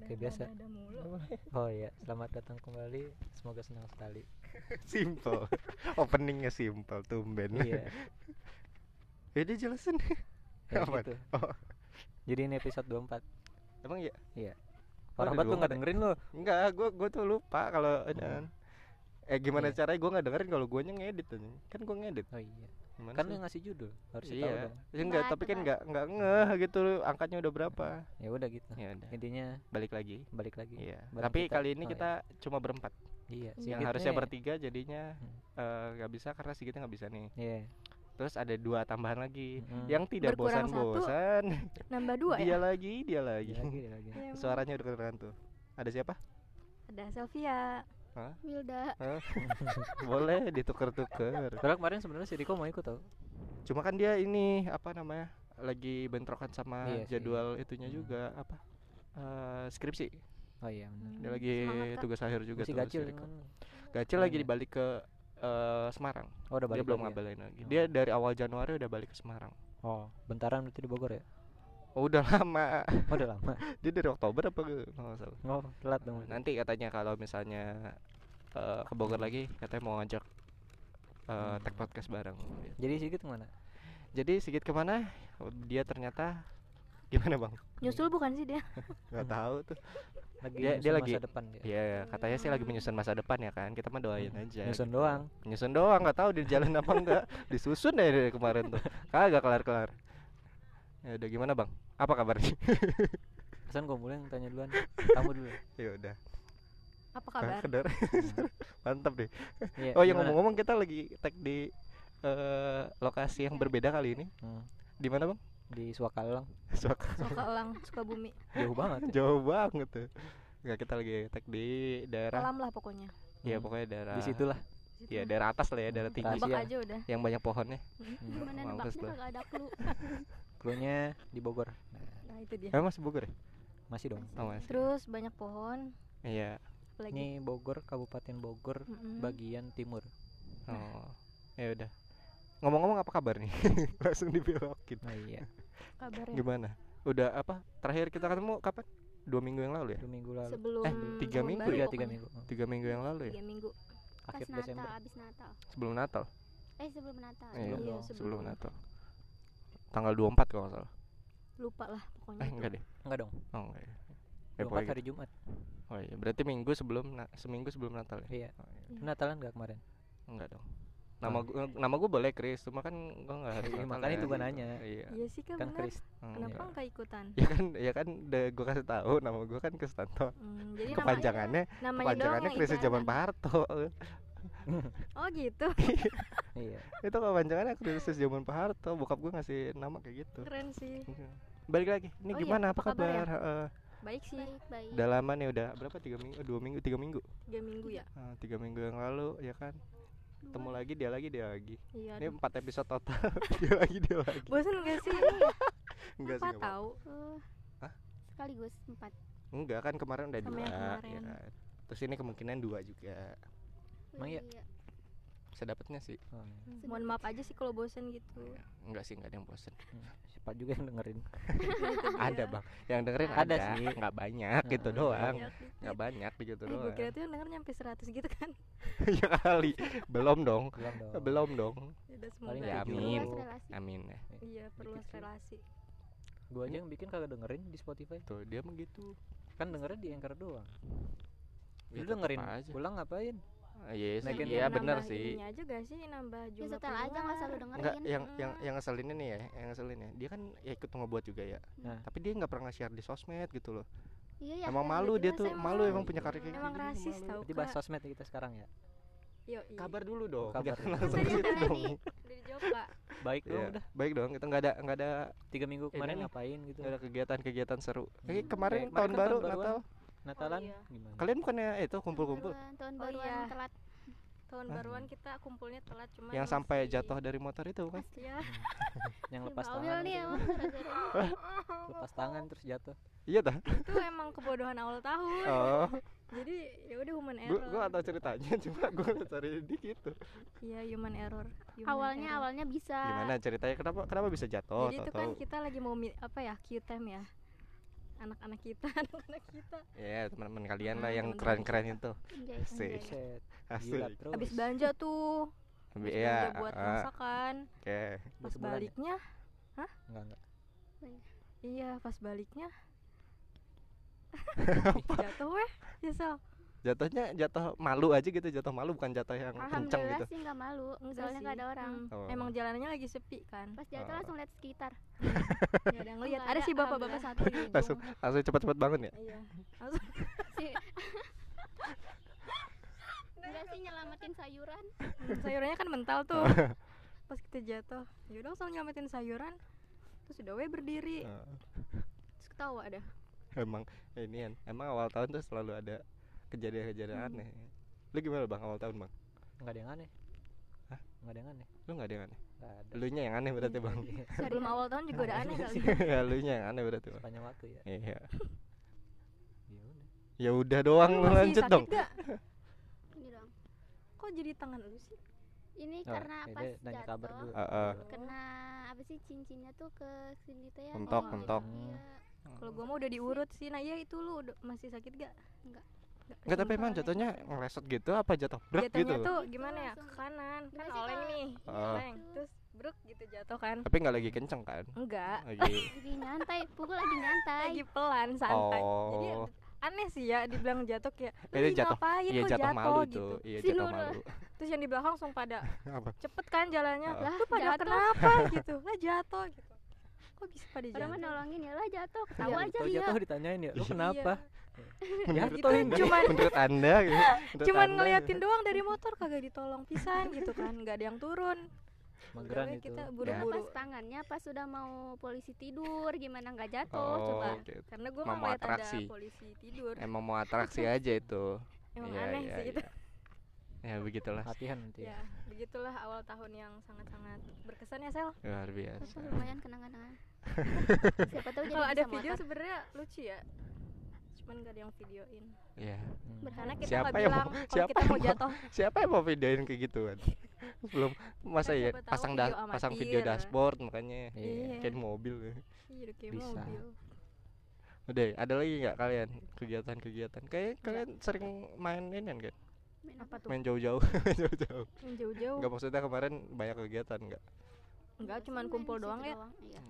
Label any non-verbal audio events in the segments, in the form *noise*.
Kayak biasa. Ada mulu. *laughs* Oh iya, selamat datang kembali. Semoga senang sekali. *laughs* simple openingnya simple tumben Iya. *laughs* ya dia jelasin Ya Apaan? gitu. oh Jadi ini episode 24. emang ya Iya. Oh, Parah banget lu 24 nggak dengerin lu. enggak gue gue tuh lupa kalau dan eh gimana Iya. caranya gue nggak dengerin kalau gue ngedit aja. kan gue ngedit Oh iya. Gimana Kan sih? yang ngasih judul, harus tahu iya dong. ya enggak tapi kan tebak. enggak enggak ngeh gitu angkanya udah berapa Ya udah gitu. ya udah Intinya balik lagi balik lagi. iya Bareng tapi kita. kali ini Oh, kita cuma berempat Iya, yang Sigit harusnya nih- bertiga jadinya Hmm. eh, nggak bisa karena Sigitnya nggak bisa nih Iya. terus ada dua tambahan lagi Mm-mm. yang tidak bosan-bosan Nambah dua dia ya? lagi dia lagi Dia lagi, dia lagi. Iya, emang. suaranya udah kedengeran tuh ada siapa Ada Sylvia. Hah? Wilda. Hah? *laughs* boleh ditukar-tukar Padahal kemarin sebenarnya si Riko mau ikut tau. cuma kan dia ini apa namanya lagi bentrokan sama Iya sih. jadwal itunya Hmm. juga apa eh, skripsi Oh iya benar. dia lagi Semangat, tugas akhir juga Masih tuh, si gacil Riko. kan. Gacil Iya, lagi iya. dibalik ke eh, Semarang Oh udah dia balik belum lagi ya? ngabalin lagi Oh. dia dari awal Januari udah balik ke Semarang Oh, bentaran berarti di Bogor ya? Oh, udah lama Oh, udah lama. *laughs* dia dari Oktober apa nggak salah Oh, telat dong. nanti katanya kalau misalnya eh, ke Bogor lagi katanya mau ngajak eh, Hmm. tag podcast bareng Jadi Sigit ke mana? jadi Sigit ke mana dia ternyata gimana bang Nyusul bukan sih dia? *laughs* nggak tahu tuh Lagi Dia- dia masa lagi- depan dia. Iya katanya sih lagi menyusun masa depan ya kan kita mah doain Hmm, aja nyusun gitu. doang. nyusun doang nggak tahu di jalan apa enggak *laughs* disusun deh dari kemarin tuh kagak kelar kelar ya udah gimana bang apa kabarnya *laughs* Pesan gue mulai yang tanya duluan. Kamu dulu. ya udah Apa Ah, kabar? kedar. *laughs* mantap deh Iya, oh yang ngomong-ngomong kita lagi tag di eh, lokasi yang berbeda kali ini Hmm, di mana bang di Suakalang. Suaka *laughs* Sokalang, Sukabumi. Jauh banget. ya. jauh banget tuh Nggak kita lagi tag di daerah Alam lah pokoknya. ya Hmm. pokoknya daerah Di situlah. Situ ya lah. daerah atas lah ya daerah tinggi rahasia. Tebak aja udah. yang banyak pohonnya Hmm. Gimana nebaknya kagak ada clue Krunya di Bogor. Nah, Nah, itu dia. emang masih Bogor ya masih dong. oh masih Terus banyak pohon. iya Lagi. Ini Bogor, Kabupaten Bogor, Mm-mm. bagian timur. oh ya udah ngomong-ngomong apa kabar nih *laughs* langsung dibelokin Nah iya, Kabarnya. gimana udah apa terakhir kita ketemu kapan dua minggu yang lalu ya dua minggu lalu. Sebelum Eh, tiga minggu baru pokoknya. tiga minggu. Oh, tiga minggu yang lalu ya Tiga minggu. pas Akhir Natal Desember. abis Natal sebelum Natal eh sebelum Natal Iya, Sebelum Iya, sebelum sebelum. Natal tanggal 24 kalau nggak salah Lupa lah pokoknya. eh itu. enggak deh Enggak dong. oh enggak ya hari Jumat. gitu. oh iya berarti minggu sebelum na- seminggu sebelum Natal ya Iya. oh, iya. Iya. Natalan enggak kemarin? enggak dong nama gua nama gua boleh Chris cuma kan gua enggak hari *laughs* Iya, Natal makanya ya. itu gua nanya. iya Iya sih kan, Kan benar. Chris. Hmm, Kenapa iya. enggak ikutan? ya kan ya kan udah gua kasih tahu nama gua kan Kristanto Hmm, jadi kepanjangannya namanya, namanya kepanjangannya ikutan. zaman Pak Harto Oh gitu. *laughs* Iya. itu kepanjangannya Chris zaman Pak Harto. Bokap gua ngasih nama kayak gitu. Keren sih. balik lagi. Ini Oh iya, gimana? Apa apa kabar ya? Baik sih. baik baik. Udah lama nih udah berapa? Tiga minggu dua minggu tiga minggu? Tiga minggu ya. Tiga minggu yang lalu ya kan? Ketemu lagi dia lagi dia lagi. Iya. ini empat episode total. *laughs* Dia lagi dia lagi. Bosan gak sih? *laughs* enggak sih enggak tahu? Eh, Hah? sekaligus empat. Enggak kan kemarin udah Sama dua. ya kan terus ini kemungkinan dua juga Emang iya? Iya. dapatnya sih Oh, iya. Hmm, Mohon maaf aja sih kalau bosan gitu. Iya. enggak sih enggak ada yang bosen Hmm, Siapa juga yang dengerin? *laughs* ada bang yang dengerin Ada ada, sih. nggak banyak gitu Heeh, doang Banyak dikit. nggak banyak gitu Eh, gue doang kira tuh yang denger nyampe 100 gitu kan. *laughs* ya kali belum dong Belum dong. belum dong Udah semoga. Ya amin amin ya Iya, perluas sih. relasi. Gua aja yang bikin kagak dengerin di Spotify. tuh dia mah gitu Kan dengernya di Anchor doang. Ya, Lu dengerin aja. pulang ngapain? Ah, iya sih iya bener sih ininya aja gak sih nambah ya jumlah setel aja nggak selalu Enggak, dengerin yang yang Mm. yang ngeselin ini ya, yang ngeselin ya. Dia kan ya ikut ngebuat juga ya. Nah. Tapi dia nggak pernah nge-share di sosmed gitu loh. iya ya emang ya, malu udah dia tuh, malu emang punya karya kayak Emang rasis tau Berarti bahas sosmed kita sekarang ya. Yo, iya. Kabar dulu dong. kabar Jangan dulu. langsung gitu dong. di- Udah dijawab. Baik dong Iya, udah. Baik dong, kita nggak ada nggak ada Tiga minggu kemarin ngapain gitu? nggak ada kegiatan-kegiatan seru. Hmm. Kayak kemarin Kayak tahun kan baru tahun baruan. Natal. Natalan Oh, iya. gimana? Kalian bukannya itu kumpul-kumpul Tahun baruan- tahun Oh, baruan iya. telat Tahun Hah? baruan kita kumpulnya telat cuma yang sampai jatuh dari motor itu kan? Ya, *laughs* Yang Ih, lepas tangan. *laughs* nih gitu. Lepas tangan terus jatuh. Iya dah. itu emang kebodohan awal tahun. Oh, Jadi ya udah human error. gua nggak tahu ceritanya, cuma gua cari di gitu. Iya human error. Human awalnya error. awalnya bisa Gimana ceritanya? Kenapa kenapa bisa jatuh? Jadi itu kan kita lagi mau apa ya Q time ya. Anak-anak kita *laughs* anak-anak kita Ya teman-teman kalian Ah, lah yang keren-keren itu. Asik. anjay. Set. Asik. Terus. habis belanja tuh habis ya. belanja buat ah, masakan Oke. pas sebulan ya? baliknya Enggak enggak. iya pas baliknya *laughs* jatuh weh nyesel Jatuhnya jatuh malu aja gitu, jatuh malu bukan jatuh yang kenceng Alhamdulillah gitu. sih nggak malu, Enggak soalnya nggak ada orang. Hmm, Oh. emang jalanannya lagi sepi kan Pas jatuh Oh. langsung lihat sekitar. *laughs* nggak ada yang lihat Nggak ada ada, sih bapak-bapak satu. Langsung langsung cepet-cepet bangun ya. iya langsung Enggak sih nyelamatin sayuran. Hmm, sayurannya kan mental tuh *laughs* pas kita jatuh yaudah langsung nyelamatin sayuran terus udah weh berdiri terus ketawa dah emang ini kan, emang awal tahun tuh selalu ada kejadian-kejadian Hmm. aneh. Lu gimana bang awal tahun bang? Enggak ada yang aneh. Hah? Enggak ada yang aneh. Lu nggak ada yang aneh? Enggak ada. Lu nya yang aneh berarti bang. *laughs* sebelum awal tahun juga udah aneh kali ya *laughs* lu nya yang aneh berarti bang. Sepanjang waktu ya. Iya. Ya udah. Ya doang Lu lanjut dong. gak? *laughs* Ini dong. kok jadi tangan lu sih Ini Oh, karena ya pas jatuh dulu. Heeh. kena apa sih cincinnya tuh ke sini tuh ya. Mentok, Oh, mentok. Iya. kalau gua mau udah diurut sih nah iya itu lu masih sakit gak Enggak. Enggak tapi emang jatuhnya ngeleset gitu apa jatuh brek jatuhnya gitu? tuh Itu gimana ya ke kanan kan Gimana sih oleng nih Oh. oleng terus bruk gitu jatuh kan Tapi nggak lagi kenceng kan? enggak Lagi. *laughs* Lagi nyantai, pukul lagi nyantai. lagi pelan santai jadi Oh. aneh sih ya dibilang jatuh kayak Itu "Ih, jatuh- ngapain Iya kok jatuh malu jatuh itu. gitu Iya Si jatuh malu. *laughs* terus yang di belakang langsung pada Apa? cepet kan jalannya Oh. Lah, lu pada jatuh. kenapa *laughs* gitu lah jatuh gitu kok bisa pada Orang jatuh nolongin ya lah jatuh, ketawa Iya, aja. Tahu iya. jatuh ditanyain ya, lu Iya. Kenapa? Menurut, itu cuman menurut anda gitu. Menurut *laughs* cuman Anda. ngeliatin doang dari motor kagak ditolong pisan gitu kan nggak ada yang turun Mageran itu. kita Ya. Buru-buru pas tangannya pas sudah mau polisi tidur gimana nggak jatuh Oh, coba. gitu. karena gue Mau ngeliat ada atraksi. polisi tidur Emang mau atraksi aja itu. *laughs* emang Iya, aneh iya, sih itu iya. Ya begitulah. Latihan nanti. ya begitulah awal tahun yang sangat-sangat berkesan ya sel Luar biasa. Itu lumayan kenang-kenangan. *laughs* Siapa tahu jadi kalau ada video sebenarnya lucu ya cuman gak ada yang videoin Iya. Hmm. karena kita Siapa yang bilang mau- kalau siapa kita yang mau jatuh *laughs* Siapa yang mau videoin kayak gituan? *laughs* Belum masa Kan ya pasang video da- pasang video amatir. dashboard makanya Iya. kayak mobil. iya udah kayak Bisa. mobil Udah, ada lagi nggak kalian kegiatan-kegiatan? Kayak kalian sering main ini kan? Main apa tuh Main jauh-jauh, *laughs* main jauh-jauh. yang jauh-jauh Enggak maksudnya kemarin banyak kegiatan enggak? enggak cuman main kumpul doang ya Iya.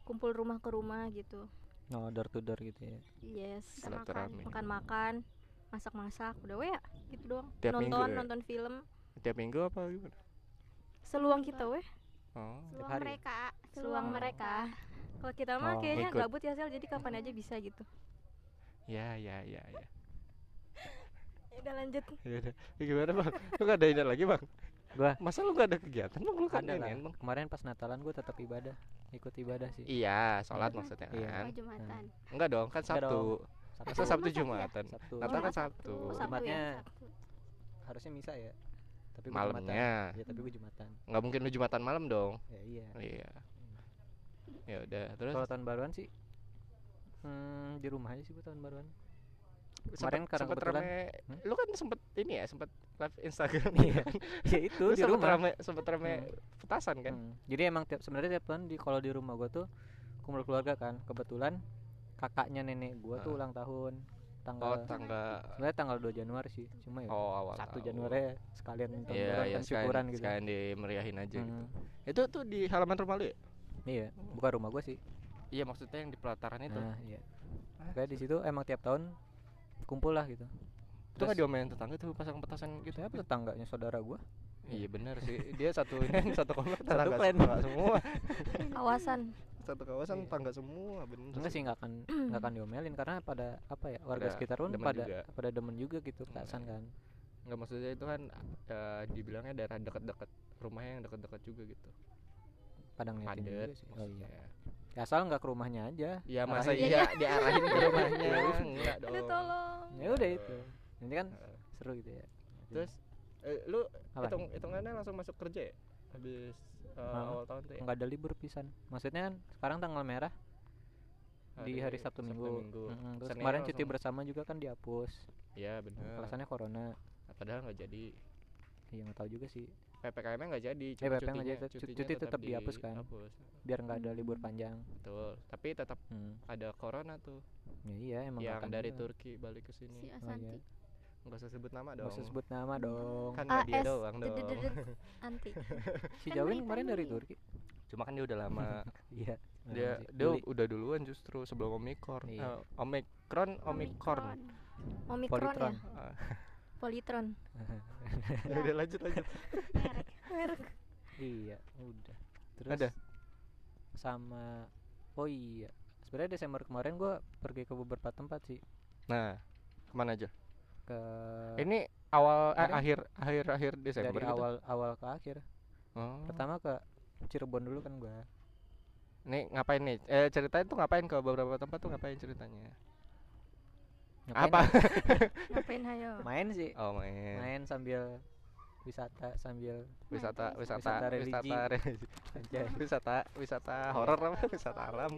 kumpul rumah ke rumah gitu Oh, door to door gitu ya. yes Kita makan. Silaturahmi. makan-makan masak-masak udah we ya gitu doang Tiap minggu nonton ya? nonton film Tiap minggu apa gimana? seluang kita weh Oh, Seluang hari. mereka, seluang Oh. mereka kalau kita mah Oh, kayaknya ikut. gabut ya sel jadi kapan aja bisa gitu ya ya ya ya. *laughs* ya udah lanjut Ya udah. Ya gimana bang? Lu gak ada ini lagi bang? Gua Masa lu gak ada kegiatan? Lu, lu kan ada lah. ini bang? Kemarin pas Natalan gua tetap ibadah, ikut ibadah sih. Iya, sholat Iya. maksudnya Iya. kan? oh, Jumatan. Enggak dong, kan Enggak Sabtu. dong. Masa Oh, Sabtu masa iya? Jumatan? Sabtu. Natal kan Sabtu. Sabtu. Oh, Sabtu ya? Jumatnya Sabtu. harusnya misa ya. Tapi Jumatan. Malamnya. Ya, tapi gua Jumatan. Nggak mungkin lu Jumatan malam dong. Ya iya. Iya. Ya udah, terus Kalau tahun baruan sih hmm, di rumah aja sih gua tahun baruan. Sempet- kemarin karena sempet kebetulan- rame- Hmm? lu kan sempet ini ya, sempet live Instagram Iya. ya itu Lu di sempet rumah. rame, sempet rame petasan kan? Hmm, Jadi emang tiap sebenarnya tiap tahun di kalau di rumah gua tuh kumpul keluarga kan. Kebetulan kakaknya nenek gua tuh Ah. ulang tahun Oh, tanggal tangga sebenarnya tanggal 2 Januari sih. Cuma ya Oh, awal 1 tahun. Januari sekalian tahun Iya, baruan iya, kan sekalian, syukuran gitu. sekalian dimeriahin aja gitu. Hmm, Itu tuh di halaman rumah lu ya? Iya, bukan rumah gua sih. Iya, maksudnya yang di pelataran itu. Nah, iya. Ah, Kayak di situ emang tiap tahun kumpul lah gitu. itu nggak Terus- diomelin tetangga tuh pasang petasan gitu. Siapa tetangganya saudara gua? Iya benar sih. Dia satu ini *laughs* satu komplek Satu klan. semua. *laughs* kawasan Satu kawasan Iya. tetangga semua, bener. Enggak sih nggak akan nggak akan diomelin karena pada apa ya warga Pada sekitar pun pada juga. pada demen juga gitu petasan kan. Enggak maksudnya itu kan eh, dibilangnya daerah dekat-dekat rumahnya yang dekat-dekat juga gitu. Padang Padat. sih. Oh iya. Ya, asal nggak ke rumahnya aja. Ya masa Arahin. iya diarahin ke *laughs* rumahnya? Enggak dong. aduh tolong Ya udah itu. Nanti kan seru gitu ya. Terus eh, lu hitung hitungannya langsung masuk kerja ya? Habis eh, Hah? awal tahun tuh ya? nggak ada libur pisan. Maksudnya kan sekarang tanggal merah di hari Sabtu Minggu. Mm-mm. Terus Seninnya kemarin cuti langsung- bersama juga kan dihapus. Iya benar. Alasannya corona. Padahal nggak jadi. Iya nggak tahu juga sih. PPKM-nya nggak jadi, Eh, PPKM nggak cutinya, jadi, cut- cutinya cuti tetap dihapus kan? dihapus. biar nggak ada libur panjang Betul, tapi tetap hmm. ada corona tuh ya iya emang yang akan dari juga. Turki balik ke si sini. Asanti Nggak usah sebut nama dong. usah sebut nama dong Kan nggak dia doang dong. *laughs* anti si Jawin kemarin dari Turki Cuma kan dia udah lama. *laughs* iya dia dia udah duluan justru sebelum Omikron. Iya. Eh, Omikron, Omikron. omikron ya *laughs* Politron *laughs* udah lanjut lanjut. *laughs* merek iya udah terus Ada? sama oh iya sebenarnya Desember kemarin gua pergi ke beberapa tempat sih Nah, ke mana aja? ke Ini awal eh, akhir akhir akhir Desember dari gitu? awal awal ke akhir Oh. pertama ke Cirebon dulu kan gua Nih ngapain nih? Eh ceritain tuh ngapain ke beberapa tempat tuh ngapain ceritanya? Ngapain Apa? *laughs* ngapain hayo main sih Oh main. main sambil wisata sambil Wisata Main wisata Wisata religi. wisata religi. aja wisata wisata horor apa? Wisata alam.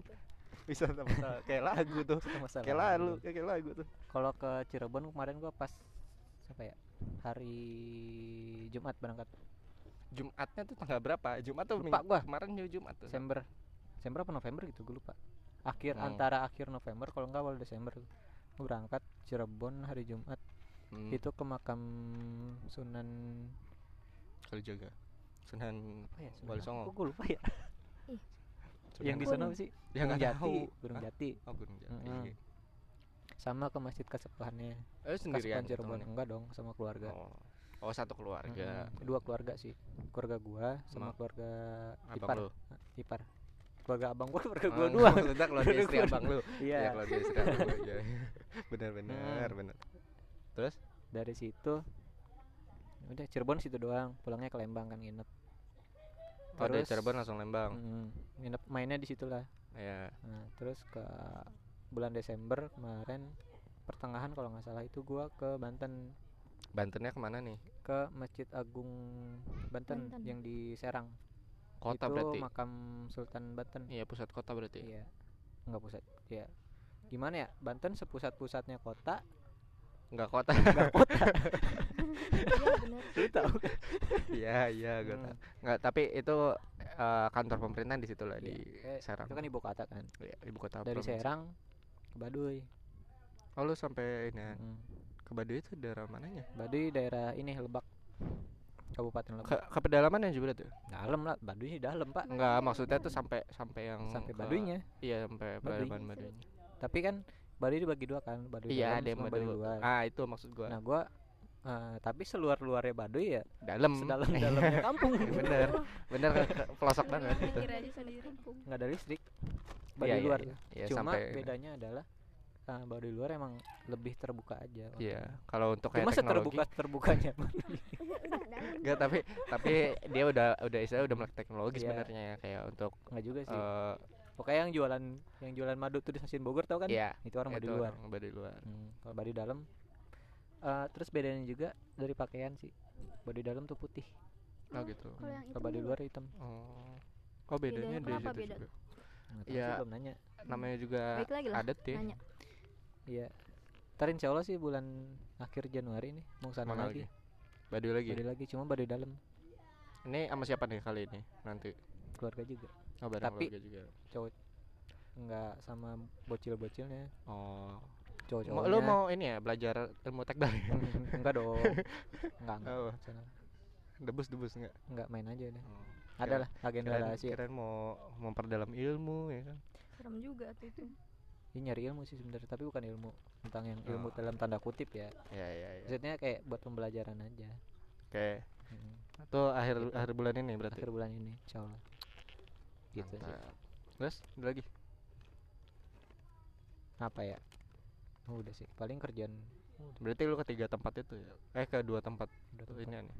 Wisata wisata kayak lagu tuh. masalah Kayak lagu, kayak lagu tuh. kalau ke Cirebon kemarin gua pas apa ya hari Jumat berangkat Jumatnya tuh tanggal berapa? Jumat tuh Lupa gua. kemarin juga Jumat tuh. Desember Desember apa November gitu gue lupa akhir Hmm. antara akhir November kalau enggak awal Desember berangkat Cirebon hari Jumat Hmm, itu ke makam Sunan kali jaga. Sunan apa ya Wali Songo. Gue lupa ya Sunan yang di sana sih Yang Gunung nggak Jati tahu. Gunung Hah? Jati Oh, Gunung Jati. Mm-mm. sama ke masjid Kasepuhannya Eh sendirian Kasepuhan Cirebon enggak dong sama keluarga Oh. Oh, satu keluarga. Mm-mm. dua keluarga sih keluarga gua sama Sama keluarga Abang ipar lu. Ipar keluarga abang gua keluarga gua Ah, dua Maksudnya keluarga istri Keluarga abang lu. iya Ya keluarga istri abang lu. Iya. *laughs* Benar benar Hmm. benar. Terus dari situ udah Cirebon situ doang pulangnya ke Lembang kan nginep oh dari Terus- Cirebon langsung Lembang. Mm, nginep mainnya di situ lah Iya. nah, terus ke bulan Desember kemarin pertengahan kalau nggak salah itu gua ke Banten Bantennya ke mana nih? ke Masjid Agung Banten, Banten. yang di Serang Kota itu berarti. makam Sultan Banten Iya, pusat kota berarti. iya nggak pusat ya gimana ya Banten sepusat pusatnya kota Enggak kota. nggak *laughs* kota iya tahu? Iya, iya, gua Hmm. tahu. Enggak, tapi itu eh, kantor pemerintahan di situ lah di Iya. Eh, Serang. itu kan ibu kota kan Iya, ibu kota dari provinsi. Serang ke Baduy Oh, lu sampai ini ya, Mm. ke Baduy itu daerah mananya? Baduy daerah ini Lebak Kabupaten Lebak Ke, ke pedalaman yang juga tuh? dalam lah Baduy dalam pak Enggak, maksudnya tuh sampai sampai yang sampai ke- Baduynya Iya, sampai Baduy. pedalaman Baduynya. tapi kan Baduy dibagi dua kan Baduy Iya, dalam ada yang sama Baduy luar Ah, itu maksud gua. nah gua eh, tapi seluar luarnya Baduy ya Dalam. sedalam dalamnya *laughs* kampung bener, bener ke pelosok banget gitu. mikir aja sendiri nggak ada listrik Iya, Baduy iya, luar iya. tuh. Iya, cuma sampai bedanya adalah eh, Baduy luar emang lebih terbuka aja Iya, orangnya. kalau untuk kayak cuma teknologi seterbuka terbukanya Enggak, *laughs* tapi tapi dia udah udah istilah udah melek teknologi Iya. sebenarnya ya, kayak untuk nggak juga sih eh pokoknya yang jualan yang jualan madu tuh di stasiun Bogor tau kan iya, itu orang Baduy itu luar orang Baduy luar. Hmm, kalau Baduy dalam eh, terus bedanya juga dari pakaian sih Baduy dalam tuh putih Oh gitu. kalau Baduy luar hitam Oh. Oh bedanya Bedanya di kenapa situ beda? juga. Nggak Iya. sih, belum nanya Namanya juga baik lagi lah adat ya. nanya iya ntar insya Allah sih bulan akhir Januari nih mau sana Mana lagi lagi? Baduy lagi. Baduy lagi cuma Baduy dalam Ini sama siapa nih kali ini? Nanti. keluarga juga Oh, bareng Tapi- keluarga juga. cowok nggak sama bocil-bocilnya Oh. cowok Mau, lu mau ini ya belajar ilmu teknik? *laughs* enggak dong enggak enggak Oh, Sana. debus-debus enggak? enggak main aja deh Oh. ada lah agenda rahasia kirain mau memperdalam ilmu ya kan. serem juga tuh itu ini nyari ilmu sih sebenarnya tapi bukan ilmu tentang yang ilmu Oh. dalam tanda kutip ya Ya ya ya. maksudnya kayak buat pembelajaran aja Oke. Mm. Itu akhir akhir bulan ini berarti. akhir bulan ini insya Allah gitu sih Mantap. Terus ada lagi? apa ya oh, udah sih paling kerjaan Berarti lu ketiga tempat itu ya? Eh ke dua tempat udah itu tempat. ini nih.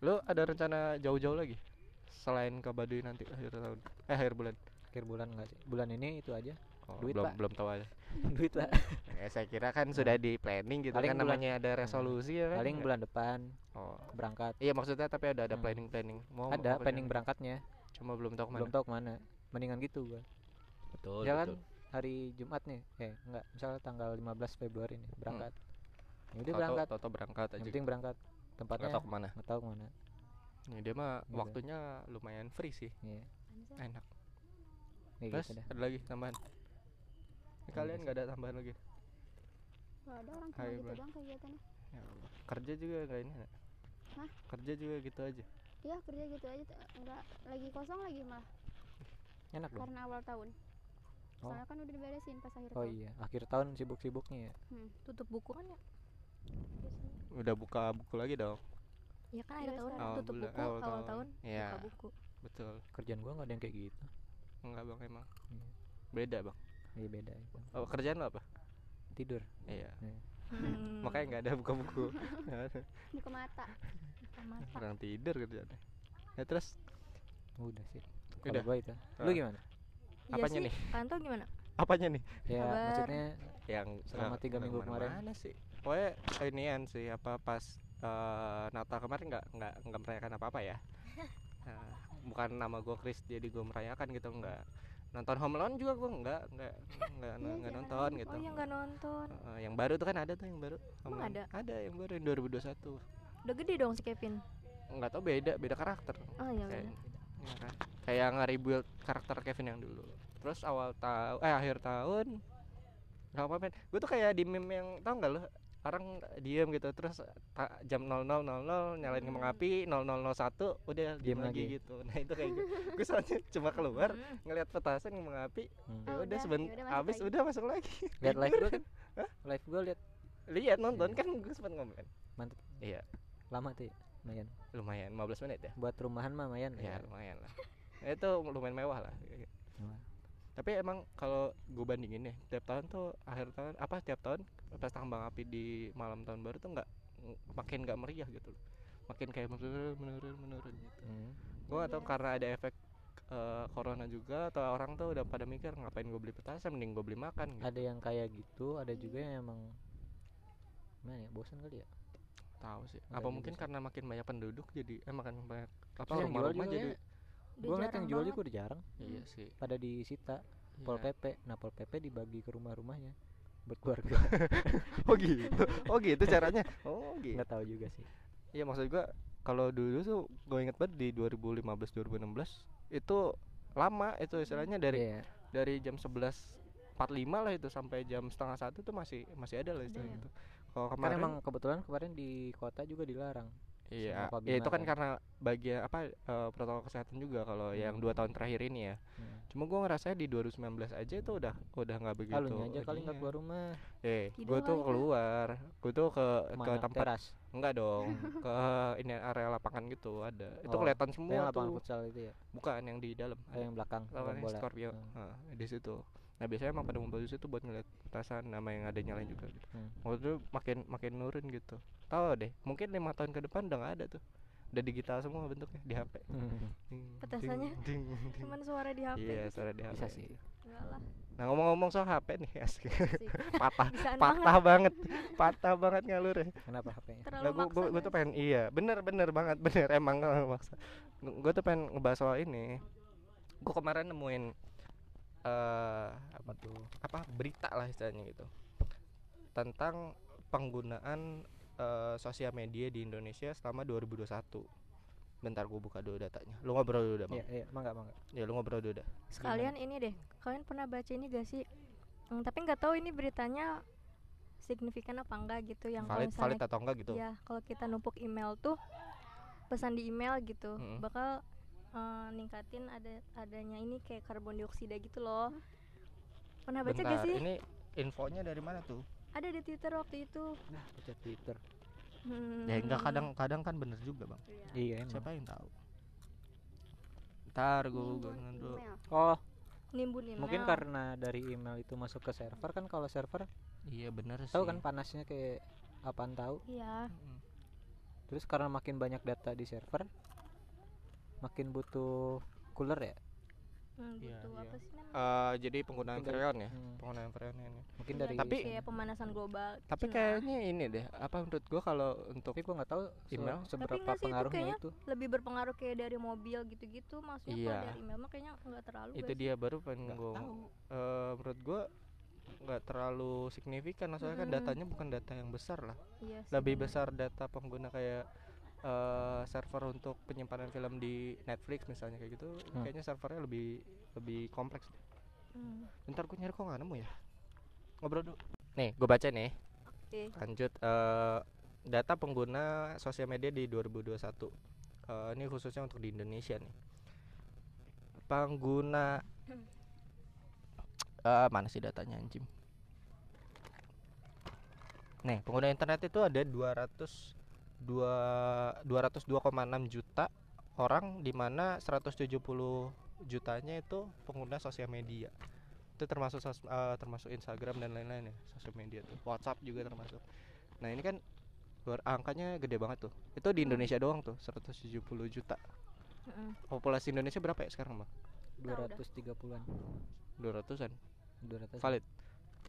Lu ada rencana jauh-jauh lagi? Selain ke Baduy nanti akhir tahun. Eh akhir bulan. akhir bulan enggak sih bulan ini itu aja Oh, Duit, belum Pak. belum tahu aja. *laughs* duit lah Ya, saya kira kan sudah di planning gitu Paling kan bulan- namanya ada resolusi ya kan. paling bulan depan Oh. berangkat Iya maksudnya tapi ada ada Hmm. planning planning. Mau ada mau planning berangkatnya Cuma belum tahu ke mana. belum tahu ke mana mendingan gitu gua Betul. ya kan hari Jumat nih eh enggak misalnya tanggal 15 Februari nih berangkat ya udah berangkat Toto berangkat aja. yang penting berangkat tempatnya Nggak tahu ke mana. nggak tahu ke mana Nih, dia mah Gitu. waktunya lumayan free sih Iya. enak terus gitu dah. ada lagi tambahan Ini kalian ada nggak ada tambahan lagi Gak ada orang cuma Hai, gitu doang kegiatannya Ya Allah. kerja juga nggak ini ya? Hah? kerja juga gitu aja Iya kerja gitu aja tuh. Enggak lagi kosong lagi malah Enak dong. karena awal tahun Oh. soalnya kan udah diberesin pas akhir Oh tahun iya, akhir tahun sibuk-sibuknya ya. hmm. tutup buku kan ya udah buka buku lagi dong ya kan akhir Iya, tahun. Awal tutup bulan- buku awal awal, tahun. tahun Iya. buka buku betul Kerjaan gua nggak ada yang kayak gitu. enggak bang emang Iya. beda bang Iya beda oh, kerjaan lo apa Tidur. iya Hmm. makanya nggak ada buka buku *laughs* buka mata Buka mata orang tidur kerjaannya ya terus Udah sih. Udah. Gua itu. Lu Ah. gimana? Iya Apanya sih, nih? tau gimana apanya nih Ya Kabar. maksudnya yang Selama nggak- tiga minggu kemarin. ke mana-mana sih pokoknya inian sih apa pas eh, Natal kemarin nggak nggak nggak merayakan apa apa ya Nah, *laughs* bukan nama gue Chris jadi gue merayakan gitu nggak nonton Home Alone juga gue nggak nggak nggak Iya, nggak jangan. nonton oh gitu. yang nggak nonton. Yang baru tuh kan ada tuh yang baru. Home Emang ada? ada yang baru yang 2021 udah gede dong si Kevin. Nggak tau beda beda karakter. Oh iya kayak ya kan? kayak nge-rebuild karakter Kevin yang dulu. Terus awal tahun eh akhir tahun nggak apa men gue tuh kayak di meme yang tau nggak lo orang diem gitu terus ta- jam 00.00 nyalain kembang Hmm. api 0001 udah diem lagi lagi. gitu nah itu kayak gitu gue soalnya *laughs* cuma keluar Hmm. ngeliat petasan kembang api hmm. ya Oh, udah udah, seben ya udah masuk abis lagi. udah masuk lagi lihat live gua kan? *laughs* Hah? Live gua lihat lihat nonton Iya. kan gue sempet ngomongin Mantep. iya lama tuh ya. Lumayan. lumayan 15 menit ya Buat rumahan mah lumayan ya lumayan lah Ya, itu lumayan mewah lah. Tapi emang kalau gue bandingin nih tiap tahun tuh akhir tahun apa tiap tahun pesta kembang api di malam tahun baru tuh nggak ng- makin nggak meriah gitu loh makin kayak menurun menurun menurun gitu Hmm. gue tahu karena ada efek eh, corona juga atau orang tuh udah pada mikir ngapain gue beli petasan mending gue beli makan gitu. Ada yang kayak gitu, ada juga yang emang mana ya bosan kali ya tahu sih Ada apa mungkin sih. karena makin banyak penduduk jadi eh makin banyak apa rumah-rumah jadi ya, gue ngeliat yang jual juga udah jarang. Iya sih. Pada disita pol Iya. pp nah pol pp dibagi ke rumah-rumahnya buat keluarga *laughs* oh gitu. Oh gitu caranya? Oh gitu. Nggak tahu juga sih. Iya maksud gua kalau dulu tuh gue inget banget di 2015 2016 itu lama itu istilahnya dari Iya. dari jam 11.45 lah itu sampai jam setengah satu tuh masih masih ada lah istilahnya ya? itu. Kalau kan kemarin emang kebetulan kemarin di kota juga dilarang iya, ya itu kan karena bagian apa eh, protokol kesehatan juga kalau yang Hmm. dua tahun terakhir ini ya. Hmm. Cuma gua ngerasa di 2019 aja itu udah udah nggak begitu. lu aja kali nggak keluar rumah Eh, gue tuh keluar, gue tuh ke ke Mana? tempat teras enggak dong, *laughs* ke ini area lapangan gitu ada. Itu Oh, kelihatan yang semua lapangan tuh. futsal itu ya Bukan yang di dalam. oh, yang belakang lapangan bola Scorpio Hmm. Nah, di situ nah biasanya emang pada ngumpul di situ buat ngeliat petasan nama yang ada nyalain juga. Gitu Hmm. waktu itu makin makin nurun gitu. Tahu deh mungkin lima tahun ke depan udah nggak ada tuh. Udah digital semua bentuknya di HP Ding, Petasannya? ding, ding, *laughs* ding. cuman suara di HP iya suara di HP bisa sih. Enggak lah. Nah ngomong-ngomong soal HP nih *laughs* asik. Patah Bisaan patah banget. Patah banget ngalur ya. Kenapa HP-nya terlalu Lah gua, tuh pengen iya bener bener banget *laughs* bener emang nggak maksa. Gue tuh pengen ngebahas soal ini. Gue kemarin nemuin eh apa tuh? apa berita lah istilahnya gitu. Tentang penggunaan eh, sosial media di Indonesia selama 2021 bentar gue buka dulu datanya. Lu ngobrol dulu dah bang. Iya iya mangga mangga. Ya lu ngobrol dulu dah. Sekalian ini deh kalian pernah baca ini gak sih? Hmm, tapi nggak tahu ini beritanya signifikan apa enggak gitu yang kalau valid misalnya valid atau enggak gitu? Ya kalau kita numpuk email tuh pesan di email gitu Mm-mm. bakal eh, ningkatin ada adanya ini kayak karbon dioksida gitu loh. Pernah baca bentar gak sih? ini infonya dari mana tuh? Ada di twitter waktu itu. Nah baca Twitter. Hmm. ya enggak kadang-kadang kan bener juga bang. Iya. Emang. Siapa yang tahu? Ntar gue dulu. oh. Nimbun email. Mungkin karena dari email itu masuk ke server kan kalau server iya bener sih. tahu kan panasnya kayak apaan tahu? Iya. Terus karena makin banyak data di server makin butuh cooler ya Hmm, Iya, butuh iya. apa sih namanya Eh, jadi penggunaan Mungkin freon ya Hmm, penggunaan freon ini mungkin dari Tapi- kayak pemanasan global tapi gitu lah. kayaknya ini deh apa menurut gua kalau untuk tapi gua nggak tahu se- Email? seberapa nggak sih, itu pengaruhnya kayaknya itu lebih berpengaruh kayak dari mobil gitu-gitu maksudnya Iya. kalau dari email mah kayaknya nggak terlalu itu sih? dia baru pengen gua tahu. eh, menurut gua nggak terlalu signifikan maksudnya kan Mm-mm. datanya bukan data yang besar lah iya lebih besar data pengguna kayak eh, server untuk penyimpanan film di Netflix misalnya kayak gitu Hmm. kayaknya servernya lebih lebih kompleks deh. Hmm. bentar gue nyari kok nggak nemu ya ngobrol dulu nih gue baca nih Oke. lanjut eh, data pengguna sosial media di 2021 Eh, ini khususnya untuk di Indonesia nih pengguna *clears throat* eh mana sih datanya anjing nih pengguna internet itu ada 200 dua 202,6 juta orang di mana 170 jutanya itu pengguna sosial media. Itu termasuk sos- eh, termasuk Instagram dan lain-lain ya sosial media tuh. WhatsApp juga termasuk. Nah ini kan luar angkanya gede banget tuh. Itu di Indonesia doang tuh 170 juta. Populasi Indonesia berapa ya sekarang bang 230-an 200an 200 valid?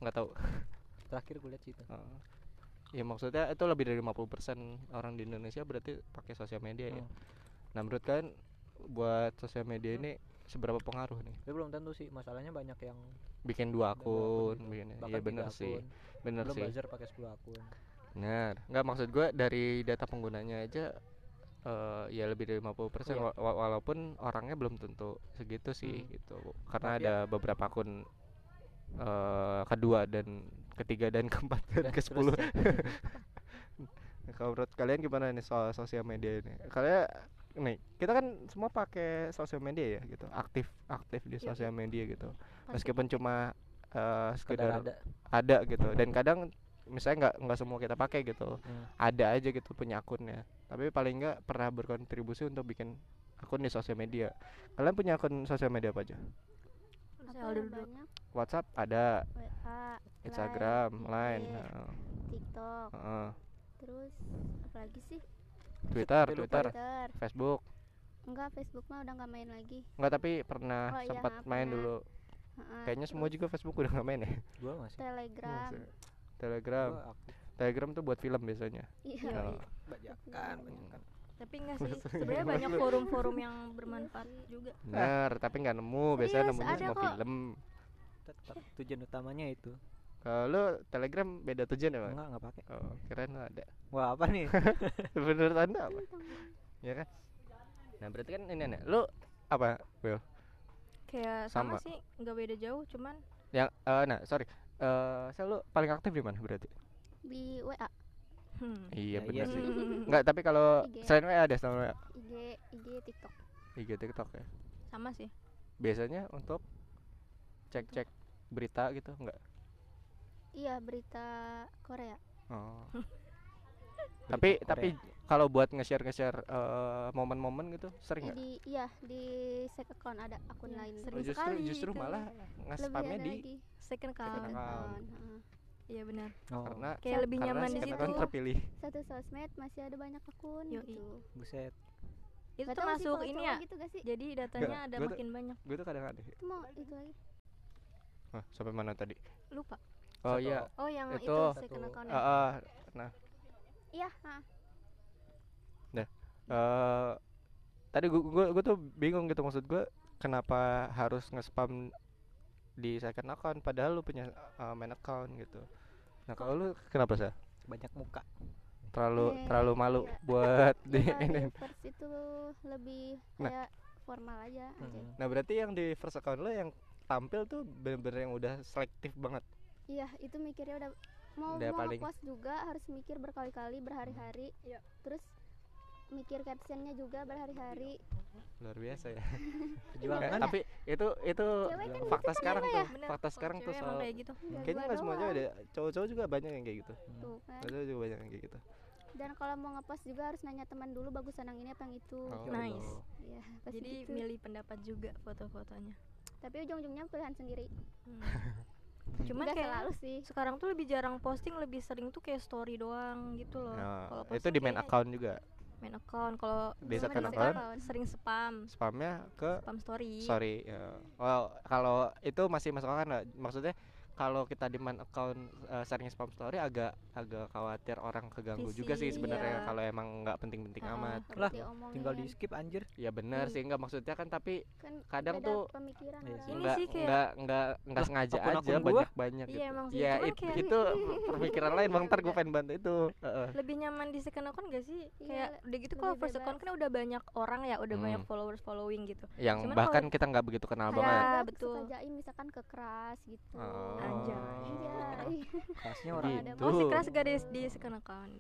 Nggak tahu. Terakhir gue lihat Heeh. Ya maksudnya itu lebih dari 50% orang di Indonesia berarti pakai sosial media ya Hmm. nah menurut kalian buat sosial media ini seberapa pengaruh nih tapi belum tentu sih masalahnya banyak yang bikin dua akun gitu. bikin iya tiga bener sih akun. bener belum sih buzzer pakai 10 akun benar nggak maksud gue dari data penggunanya aja eh ya lebih dari 50% Iya. wa- wa- walaupun orangnya belum tentu segitu sih Hmm. gitu karena Tapi ada beberapa akun eh kedua dan ketiga dan keempat *laughs* dan ke sepuluh. terus *laughs* kalau menurut kalian gimana nih soal sosial media ini? Kalian nih kita kan semua pakai sosial media ya gitu. Aktif aktif di Yoi. sosial media gitu. Meskipun cuma eh sekedar ada. ada gitu. Dan kadang misalnya nggak nggak semua kita pakai gitu. Hmm. ada aja gitu punya akunnya. Tapi paling nggak pernah berkontribusi untuk bikin akun di sosial media. Kalian punya akun sosial media apa aja Apa ya, banyak? WhatsApp ada. WA Instagram Line heeh, TikTok. Heeh. terus apa lagi sih? Twitter Twitter. Twitter. Facebook. Enggak Facebook mah udah nggak main lagi. Nggak tapi pernah Oh iya, sempat ha, main pernah. dulu. Heeh, kayaknya semua juga Facebook udah nggak main ya? Gua masih Telegram. Maksudnya, Telegram. Gua Telegram tuh buat film biasanya. Iya. Oh. bajakan bajakan Tapi enggak sih. Sebenarnya banyak forum-forum yang bermanfaat juga. bener tapi nggak nemu. Biasanya serius, nemunya ada semua kok. film. Tetap tujuan utamanya itu. Kalau lu Telegram beda tujuan ya bang? Enggak enggak pakai. Oh keren lu ada. Wah apa nih? *laughs* Menurut anda apa? Ya kan? Nah berarti kan ini nih lu apa Will? Kayak sama, Sama. sih, nggak beda jauh, cuman yang eh nah sorry. Eh saya lu paling aktif di mana berarti? Di WA hmm. iya Ya, iya benar sih. sih *laughs* Enggak, tapi kalau IG. selain WA ada WA IG IG TikTok IG TikTok ya. sama sih. Biasanya untuk cek-cek berita gitu enggak? iya berita Korea Oh. *laughs* tapi Berita tapi kalau buat nge-share nge-share eh, momen-momen gitu sering nggak? di iya di sek account ada akun Iya, lain Oh, sering justru sekali justru malah nge-spamnya di lagi Second Second account. account. account heeh. Iya benar. oh karena Kayak lebih karena nyaman di situ. account terpilih. satu sosmed masih ada banyak akun Yoi. gitu buset Itu Gak sih termasuk ini ya. gitu gak sih Jadi datanya ada gua tuh- makin banyak. Gue tuh kadang aneh. itu mau itu lagi Wah, sampai mana tadi? Lupa. Oh Satu. iya. Oh, yang itu, Itu. second account. Ah, ah, nah, iya heeh. eh tadi gua, gua gua tuh bingung gitu maksud gua kenapa harus nge-spam di second account padahal lu punya uh, main account gitu. Nah, kalau lu kenapa sih? banyak muka Terlalu Eh, terlalu malu iya. buat di Ya, ini. di first itu lebih Nah. kayak formal aja aja. Mm. Nah, berarti yang di first account lu yang tampil tuh bener-bener yang udah selektif banget. Iya, itu mikirnya udah mau Udah mau paling- ngepost juga harus mikir berkali-kali berhari-hari. Iya. Terus mikir captionnya juga berhari-hari. Luar biasa ya. *laughs* perjuangan Eh, tapi itu itu Cewek kan fakta gitu kan sekarang ya, tuh. Bener, Fakta kalau sekarang tuh soal kayak gitu. Kayaknya nggak semua cewek deh. Cowok-cowok juga banyak yang kayak gitu. Tuh kan. Cowok juga banyak yang kayak gitu. Dan kalau mau ngepost juga harus nanya teman dulu bagusan yang ini apa yang itu. Oh, Nice. Iya, pasti Jadi gitu. milih pendapat juga foto-fotonya. Tapi ujung-ujungnya pilihan sendiri. Hmm. *laughs* Cuman Nggak kayak selalu sih. sekarang tuh lebih jarang posting, lebih sering tuh kayak story doang gitu loh. Nah, Kalau itu di main account juga. Main account. Kalau second main account? sering spam, Spamnya ke spam story. sorry ya. Well, kalau itu masih masuk akal? Maksudnya kalau kita di main account eh, sering spam story agak agak khawatir orang keganggu juga sih Risih, sebenarnya iya. kalau emang nggak penting-penting amat Lah, tinggal di skip anjir ya benar Iya. sih nggak maksudnya kan tapi kan kadang tuh- pemikiran Iya sih. Ini nggak sih kayak- nggak nggak nggak sengaja akun-akun aja gua- banyak banyak Iya, gitu ya it- kayak- itu *laughs* pemikiran lain bang ntar gue pengen bantu itu Heeh. lebih nyaman di second account gak sih Iya, kayak udah gitu kalau first account kan udah banyak orang ya udah banyak Hmm. followers following gitu yang Cuman bahkan kita nggak begitu kenal banget Suka betul. misalkan ke keras gitu Oh. Anjay. Anjay. kelasnya Kalau orang ada Gitu. oh si keras gak ada di second account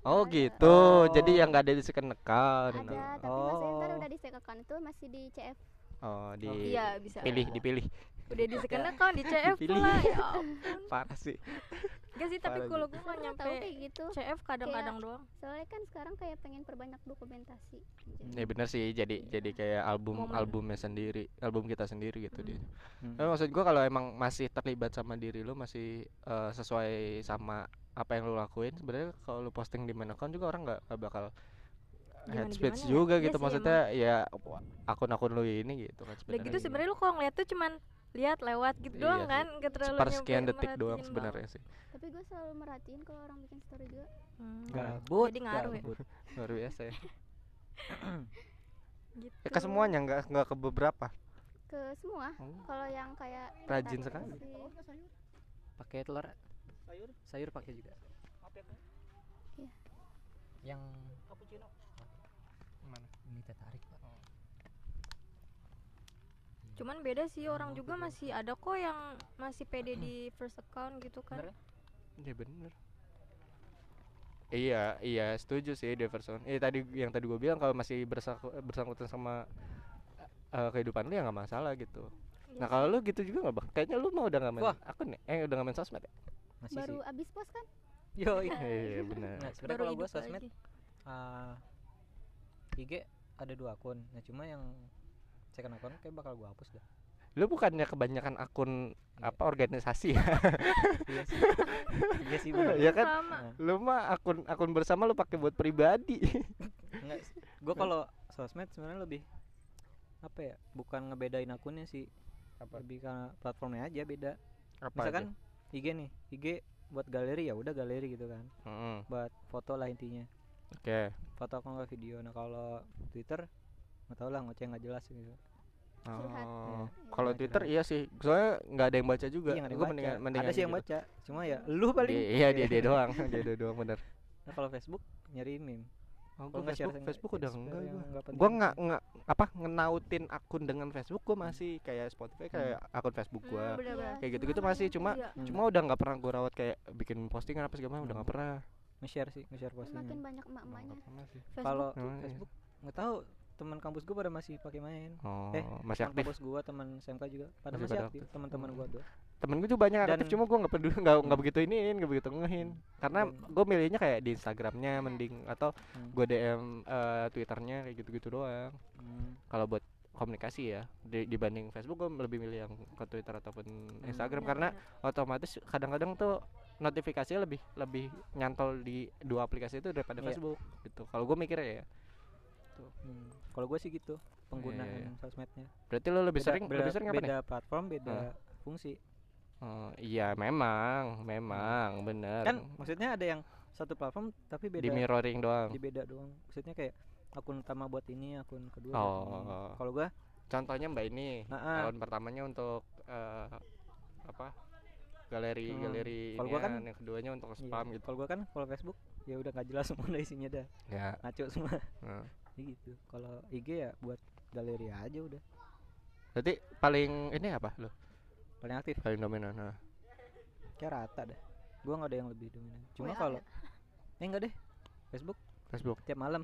oh Ada. gitu Oh. jadi yang nggak ada di second account ada tapi Oh. udah di second account itu masih di CF oh di iya bisa pilih dipilih udah di second account di *laughs* CF pula ya *laughs* ampun. Parah sih. Gak sih tapi kalau gue nggak Nggak nyampe tahu kayak gitu. CF kadang-kadang doang. soalnya kan sekarang kayak pengen perbanyak dokumentasi. Ya bener sih. Jadi jadi kayak album Momen. albumnya sendiri album kita sendiri gitu dia. Hmm. tapi maksud gua kalau emang masih terlibat sama diri lu masih eh, sesuai sama apa yang lu lakuin sebenarnya kalau lu posting di main account juga orang nggak nggak bakal head Gimana-gimana speech ya? juga Iya gitu. sih, maksudnya ya akun-akun lu ini gitu kan udah gitu sebenarnya. lu kalau ngeliat tuh cuman lihat lewat gitu Iya doang sih. kan gak terlalu nyampe detik doang merhatiin sebenarnya sih tapi gue selalu merhatiin kalau orang bikin story juga. Hmm, gabut Jadi ngaruh ya? gabut. luar biasa ya *coughs* gitu. Ya, ke semuanya nggak nggak ke beberapa ke semua Oh. kalau yang kayak Rajin sekali. pakai telur sayur pakai juga Iya. yang Mana? ini teh tarik pak cuman beda sih orang juga masih ada kok yang masih pede di first account gitu kan Bener Iya bener Iya, iya setuju sih Deverson. Eh tadi yang tadi gue bilang kalau masih bersangkutan sama eh, kehidupan lu ya nggak masalah gitu. Iya Nah kalau lu gitu juga nggak bang? Kayaknya lu mau udah nggak main Wah. akun ya? Eh udah nggak main sosmed ya? masih baru sih abis post kan yo Iya benar. nah sebenarnya baru kalau gue sosmed lagi. ah, IG ada dua akun nah cuma yang second akun kayak bakal gue hapus dah Lu bukannya kebanyakan akun Iya. apa organisasi ya? *laughs* iya sih iya sih bener ya kan? sama Nah, Lu mah akun akun bersama lu pakai buat pribadi. *laughs* enggak gue kalau sosmed sebenarnya lebih apa ya bukan ngebedain akunnya sih Apa? lebih karena platformnya aja beda Apa misalkan IG nih IG buat galeri ya udah galeri gitu kan aja? Mm-mm. buat foto lah intinya Oke. foto kalau nggak video nah kalau Twitter nggak tau lah ngoceh nggak jelas gitu Curhat. Oh. Iya. Kalau Twitter iya sih. Soalnya nggak ada yang baca juga. iya ada yang mendingan, baca mendingan ada sih yang gitu. baca cuma ya lu paling Dia- iya dia dia doang, *laughs* dia dia doang bener. nah kalau Facebook nyari meme Oh, gua nggak share Facebook, Facebook udah enggak gua. Gua gitu. nggak nggak apa ngenautin akun dengan Facebook gua masih kayak Spotify kayak akun Facebook Hmm, gua. bener-bener. Kayak gitu-gitu masih cuma Iya. Hmm. cuma udah nggak pernah gua rawat kayak bikin postingan apa segala macam udah Hmm. nggak pernah. nge-share sih nge-share makin postingan banyak emak-emaknya kalau Oh, iya. Facebook nggak tahu teman kampus gua pada masih pakai main Oh, Eh, masih teman aktif. kampus gua teman SMK juga pada Masih masih, pada aktif aktif. teman-teman gua tuh Temen gue juga banyak aktif Dan- cuma gua nggak peduli nggak nggak Hmm. begitu iniin nggak begitu ngehin karena gue milihnya kayak di Instagramnya mending atau Hmm. gue DM eh, Twitternya kayak gitu-gitu doang. Hmm. kalau buat komunikasi ya di- dibanding Facebook gue lebih milih yang ke Twitter ataupun Hmm. Instagram karena bener. otomatis kadang-kadang tuh notifikasinya lebih lebih nyantol di dua aplikasi itu daripada Iya. Facebook gitu kalau gue mikirnya ya Hmm. kalau gue sih gitu penggunaan iya. sosmednya berarti lo lebih Beda- sering beda, lebih sering apa nih beda platform beda fungsi Oh, iya memang memang bener kan maksudnya ada yang satu platform tapi beda di mirroring doang di beda doang maksudnya kayak akun utama buat ini akun kedua buat ini. Oh. kalau gua contohnya mbak ini Nah, ah. tahun pertamanya untuk eh, apa galeri Hmm. galeri Kalau gua kan- yang keduanya untuk iya. spam gitu kalau gua kan kalau Facebook ya udah nggak jelas *laughs* semua isinya dah ya ngaco semua nah. Ya gitu. Kalau IG ya buat galeri aja udah. Berarti paling ini apa lo? Paling aktif. Paling dominan nah. kayak rata dah gua nggak ada yang lebih dominan. Cuma kalau ya? eh enggak deh. Facebook. Facebook. Tiap malam.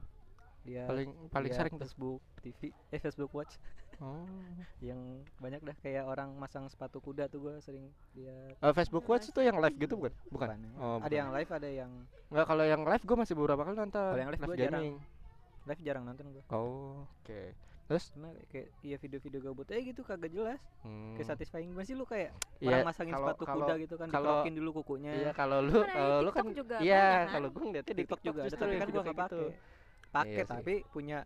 Dia paling paling dia sering tuh? Facebook TV eh Facebook Watch. Oh. *laughs* yang banyak dah. Kayak orang masang sepatu kuda tuh gua sering lihat. Eh, Facebook Watch itu yang live gitu bukan? Bukan? Bukan. oh, ada bukan. yang live ada yang nggak kalau yang live gue masih beberapa kali nonton. Kalau yang live gua jarang. Live jarang nonton gua. Oh oke. Terus? Cuma kayak iya video-video gabut eh gitu kagak jelas. Hmm, kayak satisfying banget sih lu kayak iya, orang masangin kalau- sepatu kalau- kuda gitu kan kalau- dulu kukunya. iya kalau lu Kan kalau lu kan juga iya kan? kalau gue ngeliatnya di TikTok juga ada justru tapi kan gua video nggak kayak gitu. pakai. Pakai Iya tapi punya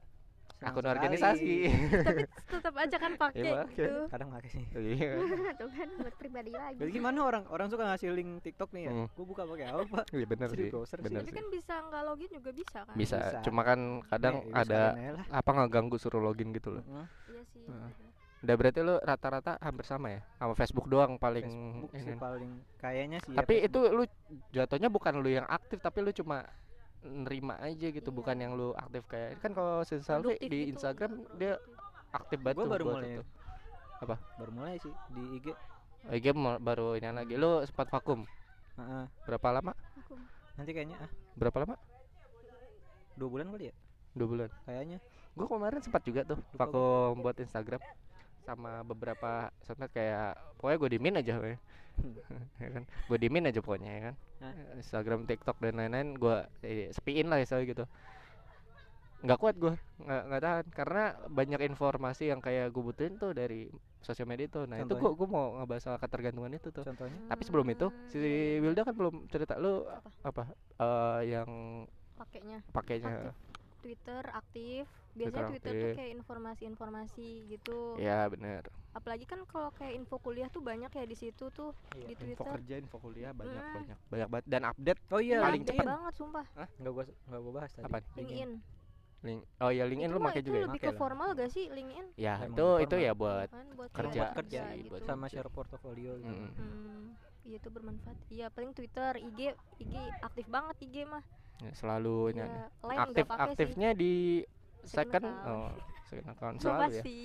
akun sekali. organisasi *laughs* tapi *laughs* tetap aja kan pakai Iya, pakai. gitu kadang pakai sih iya *laughs* tuh kan buat pribadi lagi Berarti gimana orang orang suka ngasih link TikTok nih ya? Hmm. Gue buka pakai apa? Iya, bener Jadi sih browser sih. bener tapi kan bisa nggak login juga bisa kan bisa. Bisa. cuma kan kadang Nih, ada apa ngeganggu suruh login gitu loh Heeh. iya sih bener. udah berarti lu rata-rata hampir sama ya sama Facebook doang paling Facebook sih ini. paling kayaknya sih ya, tapi Facebook. itu lu jatuhnya bukan lu yang aktif tapi lu cuma nerima aja gitu bukan Iya. yang lu aktif kayak kan kalau si selfie Produktif di gitu. Instagram dia aktif banget Gua baru buat mulai. itu. Apa? baru mulai sih di IG. IG baru ini lagi lu sempat vakum Heeh. berapa lama aku Nanti kayaknya ah berapa lama dua bulan kali ya dua bulan kayaknya. gua kemarin sempat juga tuh Lupa vakum buat Instagram sama beberapa sosmed kayak pokoknya gue dimin aja we. *laughs* ya kan? Gue dimin aja pokoknya ya kan? Hah? Instagram TikTok dan lain-lain gue eh, sepiin lah ya gitu. Nggak kuat gue nggak nggak tahan. Karena banyak informasi yang kayak gue butuhin tuh dari sosial media itu nah itu gue Contohnya? gue mau ngebahas soal ketergantungan itu tuh. Contohnya? Tapi sebelum itu si Hmm, Wilda kan belum cerita. Lu apa? eh, yang pakainya. Pakainya Twitter aktif biasanya Twitter, tuh kayak informasi-informasi gitu. Ya bener. Apalagi kan kalau kayak info kuliah tuh banyak ya di situ tuh Iya. di info Twitter. kerja info kuliah banyak Mm. banyak banyak banget. Dan update Oh iya, Paling cepat. banget sumpah. Enggak gua enggak gua bahas tadi. Apaan? LinkedIn. Link oh ya LinkedIn itu lu mah pakai itu juga ya? lebih Pakai ke formal gak sih LinkedIn? Ya Emang itu itu ya buat kan buat kerja. kerja kerja sih, gitu. buat sama share portofolio gitu. Hmm, iya itu bermanfaat. Iya paling Twitter IG IG aktif banget IG mah. Ya, selalu ya, aktif nggak aktifnya di Second second account. oh second account *laughs* sih selalu ya pasti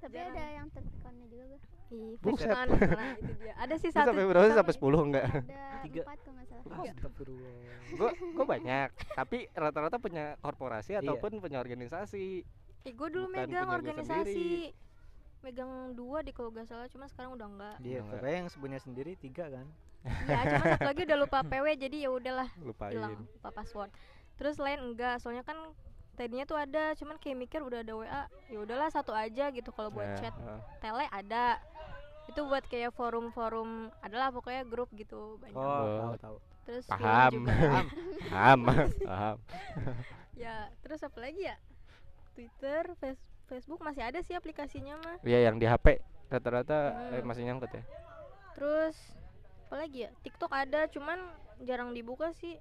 tapi Jarang. ada yang tertekannya juga gue Ih, Buset. Nah, *laughs* itu dia ada sih satu sampai berapa sih? sampai 10 enggak ada *laughs* Tiga. empat kalau nggak salah Astagfirullah. gua gua banyak tapi rata-rata punya korporasi Iya. ataupun punya organisasi Eh, gue dulu Bukan megang organisasi. sendiri. Megang dua di kalau gak salah, cuma sekarang udah enggak. Dia Enggak. pokoknya yang punya sendiri tiga kan. ya, cuma satu lagi udah lupa PW jadi ya udahlah lupain hilang lupa password. Terus lain enggak, soalnya kan tadinya tuh ada, cuman kayak mikir udah ada WA, ya udahlah satu aja gitu kalau buat Nah, chat. eh, Tele ada. Itu buat kayak forum-forum adalah pokoknya grup gitu banyak. Oh, Oh. tahu tahu. Terus paham juga. *laughs* paham paham *laughs* ya, terus apa lagi ya? Twitter, Face- Facebook masih ada sih aplikasinya mah. ya yang di HP rata-rata eh, Hmm. masih nyangkut ya Terus apa lagi ya? TikTok ada, cuman jarang dibuka sih.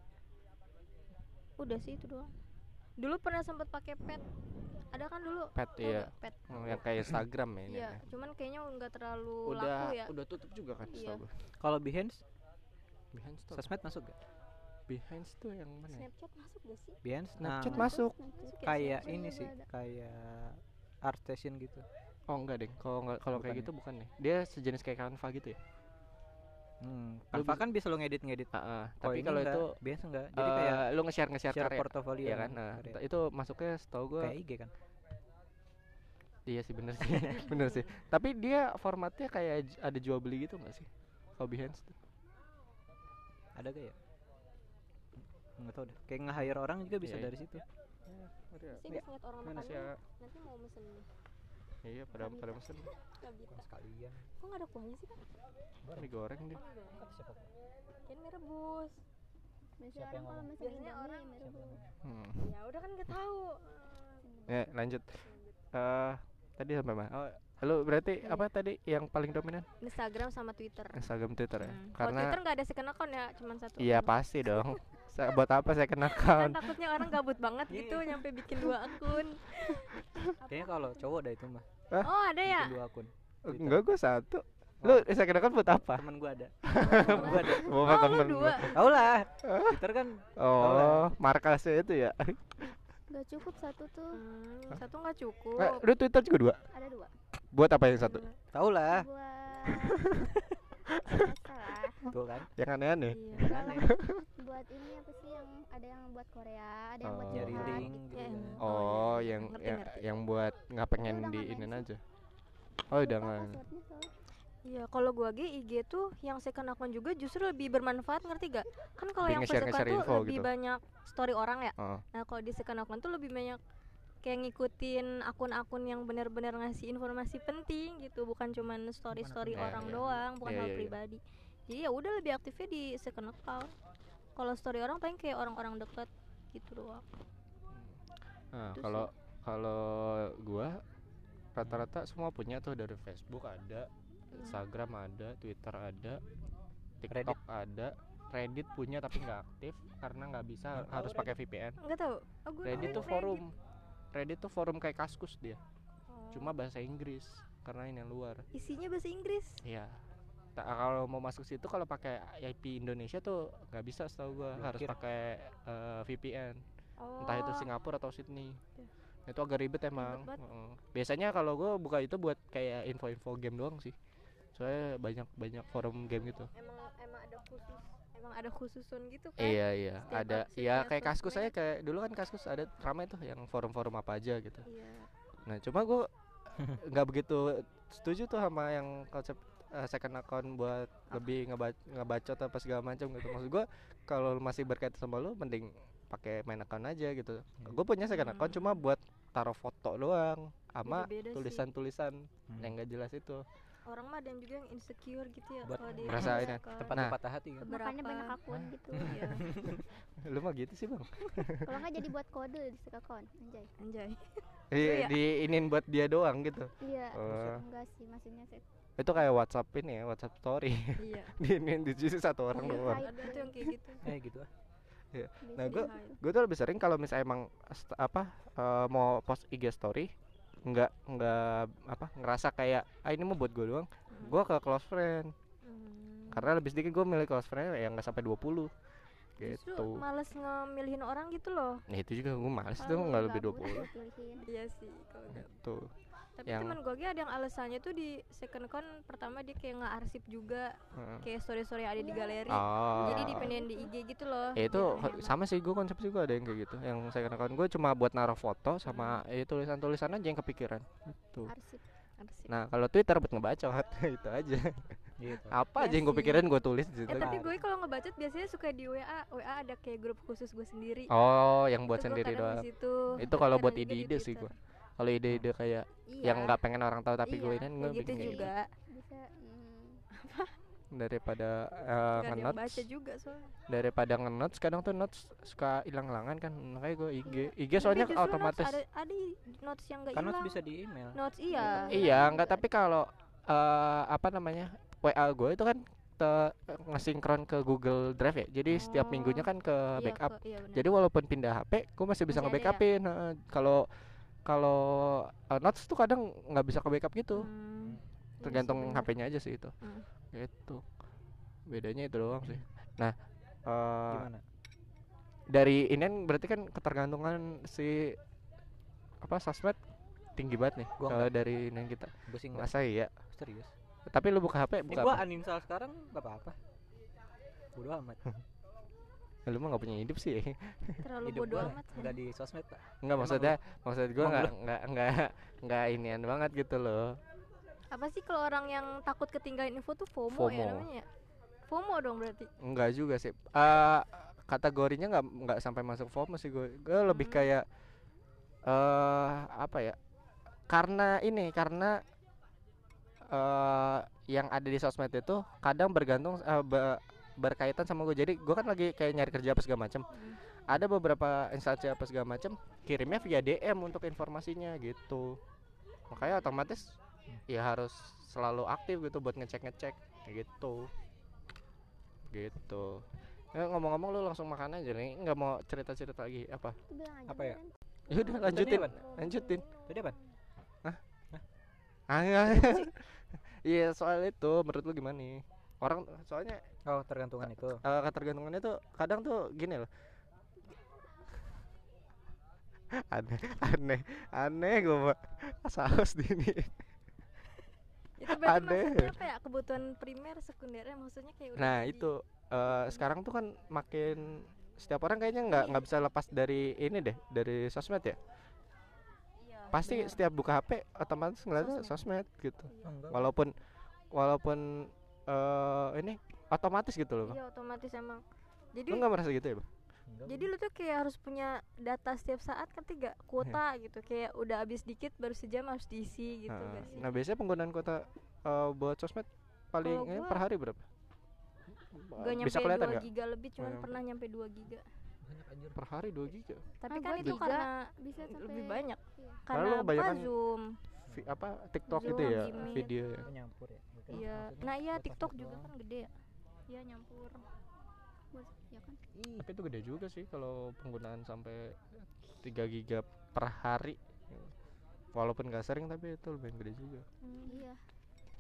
Udah sih itu doang. Dulu pernah sempat pakai pet. Ada kan dulu? pet Tau iya? Pet. Oh, yang kayak Instagram ya ini Iya, ya. cuman kayaknya nggak terlalu udah laku ya. udah tutup juga kan Iya. Kalau Behance, Behance tuh sosmed masuk gak? Behance tuh yang mana ya? Snapchat masuk gak sih? Behance Snapchat nah, masuk Masuk ya kayak ini sih, kayak art station gitu. oh enggak deh kalau nggak kalau kayak gitu bukan deh dia sejenis kayak Canva gitu ya Hmm, Canva bisa- kan bisa lo ngedit-ngedit. Ah. Kalau tapi kalau enggak, itu Behance enggak. Jadi jadi kayak lu nge-share nge-share share karya portofolio Iya kan nah karya. t- itu masuknya setahu gua kayak IG kan. iya sih bener sih *laughs* bener sih tapi dia formatnya kayak ada jual beli gitu nggak sih kalau Behance tuh Ada gak ya? Enggak tahu deh. Kayak nge-hire orang juga bisa Iya, iya. dari situ. Sih habis ngeliat orang Mana makan ya? nanti mau mesen nih. Iya pada pada Nggak bisa. sekalian. Kok nggak ada kuahnya sih kan? mie goreng dia Kan mie rebus. biasanya orang kalau masih Biasanya orang orang- hmm. Ya udah kan nggak tahu. ya lanjut eh tadi sampai mana oh lu berarti Iya. apa tadi yang paling dominan Instagram sama Twitter. Instagram Twitter ya Hmm. Kalau karena Twitter nggak ada second account ya, cuma satu. iya pasti dong *laughs* buat apa saya kena Kan account takutnya orang gabut banget gitu nyampe bikin dua akun. *laughs* Kayaknya kalau cowok ada itu mah. Oh ada ya? Bikin dua akun. Twitter. enggak gua satu lu saya kena account buat apa Temen gua ada. *laughs* Oh, gua ada. Oh lu temen dua. Tahu lah. Twitter kan oh markasnya itu ya nggak cukup satu tuh Hmm, satu nggak cukup. Eh, lu Twitter juga dua ada dua buat apa yang satu tahu lah. buat *laughs* biasa lah *laughs* Tuh kan. yang aneh-aneh Iya. Aneh. *laughs* buat ini apa sih yang ada yang buat Korea ada yang buat Oh. Nyari curhat link gitu. gitu. yang- oh Oh, iya. yang Ngerti, yang, ngerti. yang buat nggak pengen udah di main aja oh udah nggak. Iya, kalau gua ge IG tuh yang second account juga justru lebih bermanfaat ngerti gak? Kan kalau yang first account tuh lebih gitu. banyak story orang ya. oh Nah, kalau di second account tuh lebih banyak kayak ngikutin akun-akun yang benar-benar ngasih informasi penting gitu, bukan cuman story-story Iya, orang iya. doang, bukan Iya, hal iya, iya. pribadi. Jadi ya udah lebih aktifnya di second account. Kalau story orang paling kayak orang-orang deket gitu doang. Nah, Itu kalau kalau gua rata-rata semua punya tuh dari Facebook ada Instagram ada Twitter ada TikTok ada Reddit punya tapi nggak aktif karena nggak bisa Nggak harus pakai VPN Enggak tahu. Oh, Reddit tuh forum Reddit tuh forum kayak kaskus dia Oh. cuma bahasa Inggris karena ini yang luar isinya bahasa Inggris. Iya. Ta- kalau mau masuk situ kalau pakai IP Indonesia tuh nggak bisa setahu gua harus pakai eh, VPN Oh. entah itu Singapura atau Sydney Iya. itu agak ribet emang banget. Heeh. biasanya kalau gua buka itu buat kayak info-info game doang sih soalnya banyak banyak forum game gitu Emang emang ada khusus emang ada khususun gitu kan? iya iya Setiap ada ya punya kayak kaskus saya kayak dulu kan kaskus ada ramai tuh yang forum-forum apa aja gitu Iya. Nah, cuma gue nggak begitu setuju tuh sama yang konsep uh, second account buat lebih ngebac ngebacot apa segala macam gitu. Maksud gue kalau masih berkaitan sama lu mending pakai main account aja gitu. Gue punya second account cuma buat taruh foto doang sama tulisan-tulisan Hmm. yang gak jelas itu. Orang mah ada yang juga yang insecure gitu ya Buat kalau di ngerasa ini, suka tempat Nah. patah hati kan Beberapa. makanya banyak akun gitu Iya, *laughs* Lu mah gitu sih, Bang. *laughs* kalau nggak jadi buat *laughs* kode di akun anjay anjay. Iya, ya? diinin buat dia doang gitu. iya Oh. enggak sih maksudnya sih Itu kayak WhatsApp ini ya, WhatsApp story. iya. diinin *laughs* di situ satu orang Iya, doang. Hai. Ada tuh yang kayak gitu. eh gitu ah Nah, gitu. gue tuh lebih sering kalau misalnya emang apa eh, mau post IG story nggak nggak apa ngerasa kayak ah ini mau buat gue doang Hmm. gue ke close friend Hmm. karena lebih sedikit gue milih close friend yang nggak sampai 20 Justru gitu males ngemilihin orang gitu loh. nah itu juga gue males tuh nggak lebih gabut, 20 lu pilihin. Iya sih kalau enggak. gitu Tapi Yang- teman gue ada yang alasannya tuh di second account pertama dia kayak nggak arsip juga Heeh. kayak story story yang ada di galeri. oh Jadi dipindahin di IG gitu loh. ya itu hemat. sama sih gue konsep juga ada yang kayak gitu yang saya account gue cuma buat naruh foto sama Hmm. ya tulisan-tulisan aja yang kepikiran gitu arsip Arsip. nah kalau Twitter buat ngebacot *laughs* itu aja gitu apa Iya aja yang gue sih. pikirin gue tulis di situ Eh tapi gue kalau ngebacot biasanya suka di WA. WA ada kayak grup khusus gue sendiri. Oh, yang buat Itu sendiri doang. di situ, Itu kalau buat ide-ide sih Twitter. Kalau ide-ide kayak Iya. yang nggak pengen orang tahu tapi iya, gue ini gue gitu bikin kayak juga. bisa hmm, daripada uh, baca juga soalnya. daripada ngenotes kadang tuh notes suka hilang-hilangan kan makanya gue IG IG Tapi soalnya justru notes otomatis ada ada notes yang gak kan hilang. notes bisa di email Notes iya. iya enggak tapi kalau eh, apa namanya WA gue itu kan te ngesinkron ke Google Drive ya jadi setiap Oh, minggunya kan ke Iya, backup ke- iya jadi walaupun pindah HP gue masih bisa ada ya? nge-backupin heeh. kalau kalau uh, notes tuh kadang nggak bisa ke backup gitu. Hmm, tergantung benar. HP-nya aja sih itu. Hmm. gitu. Bedanya itu doang sih. Nah eh, gimana? dari ini kan berarti kan ketergantungan si apa sosmed tinggi banget nih Gua kalau dari ini kita. Gue sih masa iya? Serius. Tapi lu buka HP ini buka gue apa? uninstall sekarang gak apa-apa. Bodo amat. Ya, *laughs* lu mah nggak punya hidup sih Terlalu hidup bodo gue amat. nggak di sosmed pak nggak Emang maksudnya maksud gua Emang nggak nggak nggak nggak inian banget gitu loh Apa sih kalau orang yang takut ketinggalan info tuh FOMO, FOMO. ya namanya? FOMO dong berarti. Enggak juga sih. Eh kategorinya nggak nggak sampai masuk FOMO sih gue. Gue lebih Hmm. kayak eh apa ya? Karena ini karena eh yang ada di sosmed itu kadang bergantung eh, be- berkaitan sama gue. Jadi gue kan lagi kayak nyari kerja apa segala macam. Hmm. Ada beberapa instansi apa segala macam kirimnya via DM untuk informasinya gitu. Makanya otomatis ya harus selalu aktif gitu buat ngecek-ngecek kayak gitu. Gitu. Ya, ngomong-ngomong lu langsung makan aja nih, nggak mau cerita-cerita lagi apa? Apa ya? Ya udah lanjutin, lanjutin. tadi apa Ah, iya. *laughs* Iya soal itu menurut lu gimana nih? Orang soalnya oh tergantungan itu eh, ketergantungannya tuh kadang tuh gini loh. aneh, aneh, aneh gue pak saus di ini. Itu berarti Aneh. maksudnya apa ya? Kebutuhan primer, sekundernya maksudnya kayak udah Nah jadi- itu eh, sekarang tuh kan makin setiap orang kayaknya nggak nggak bisa lepas dari ini deh dari sosmed ya. Iya, Pasti benar. setiap buka HP otomatis ngeliatnya Sosmed. sosmed gitu. Enggak Walaupun walaupun eh ini otomatis gitu loh. Bang. Iya otomatis emang. Jadi Lu nggak merasa gitu ya, Bang? Enggak, jadi lu tuh kayak harus punya data setiap saat kan tiga kuota gitu kayak udah habis dikit baru sejam harus diisi gitu Nah, gak sih? Nah, biasanya penggunaan kuota eh, buat sosmed paling eh, per hari berapa? Gak nyampe Bisa kelihatan 2 nggak? giga lebih cuman pernah nyampe 2 giga. banyak anjir per hari 2 giga Tapi Ah, kan itu tiga. karena bisa sampai lebih banyak. Iya. Karena Lalu apa Zoom. Vi- apa TikTok Zoom, gitu ya video ya nyampur ya Iya. Nah, iya TikTok juga kan gede ya. Iya nyampur. Ya kan tapi itu gede juga sih kalau penggunaan sampai 3 giga per hari walaupun gak sering tapi itu lumayan gede juga Hmm. iya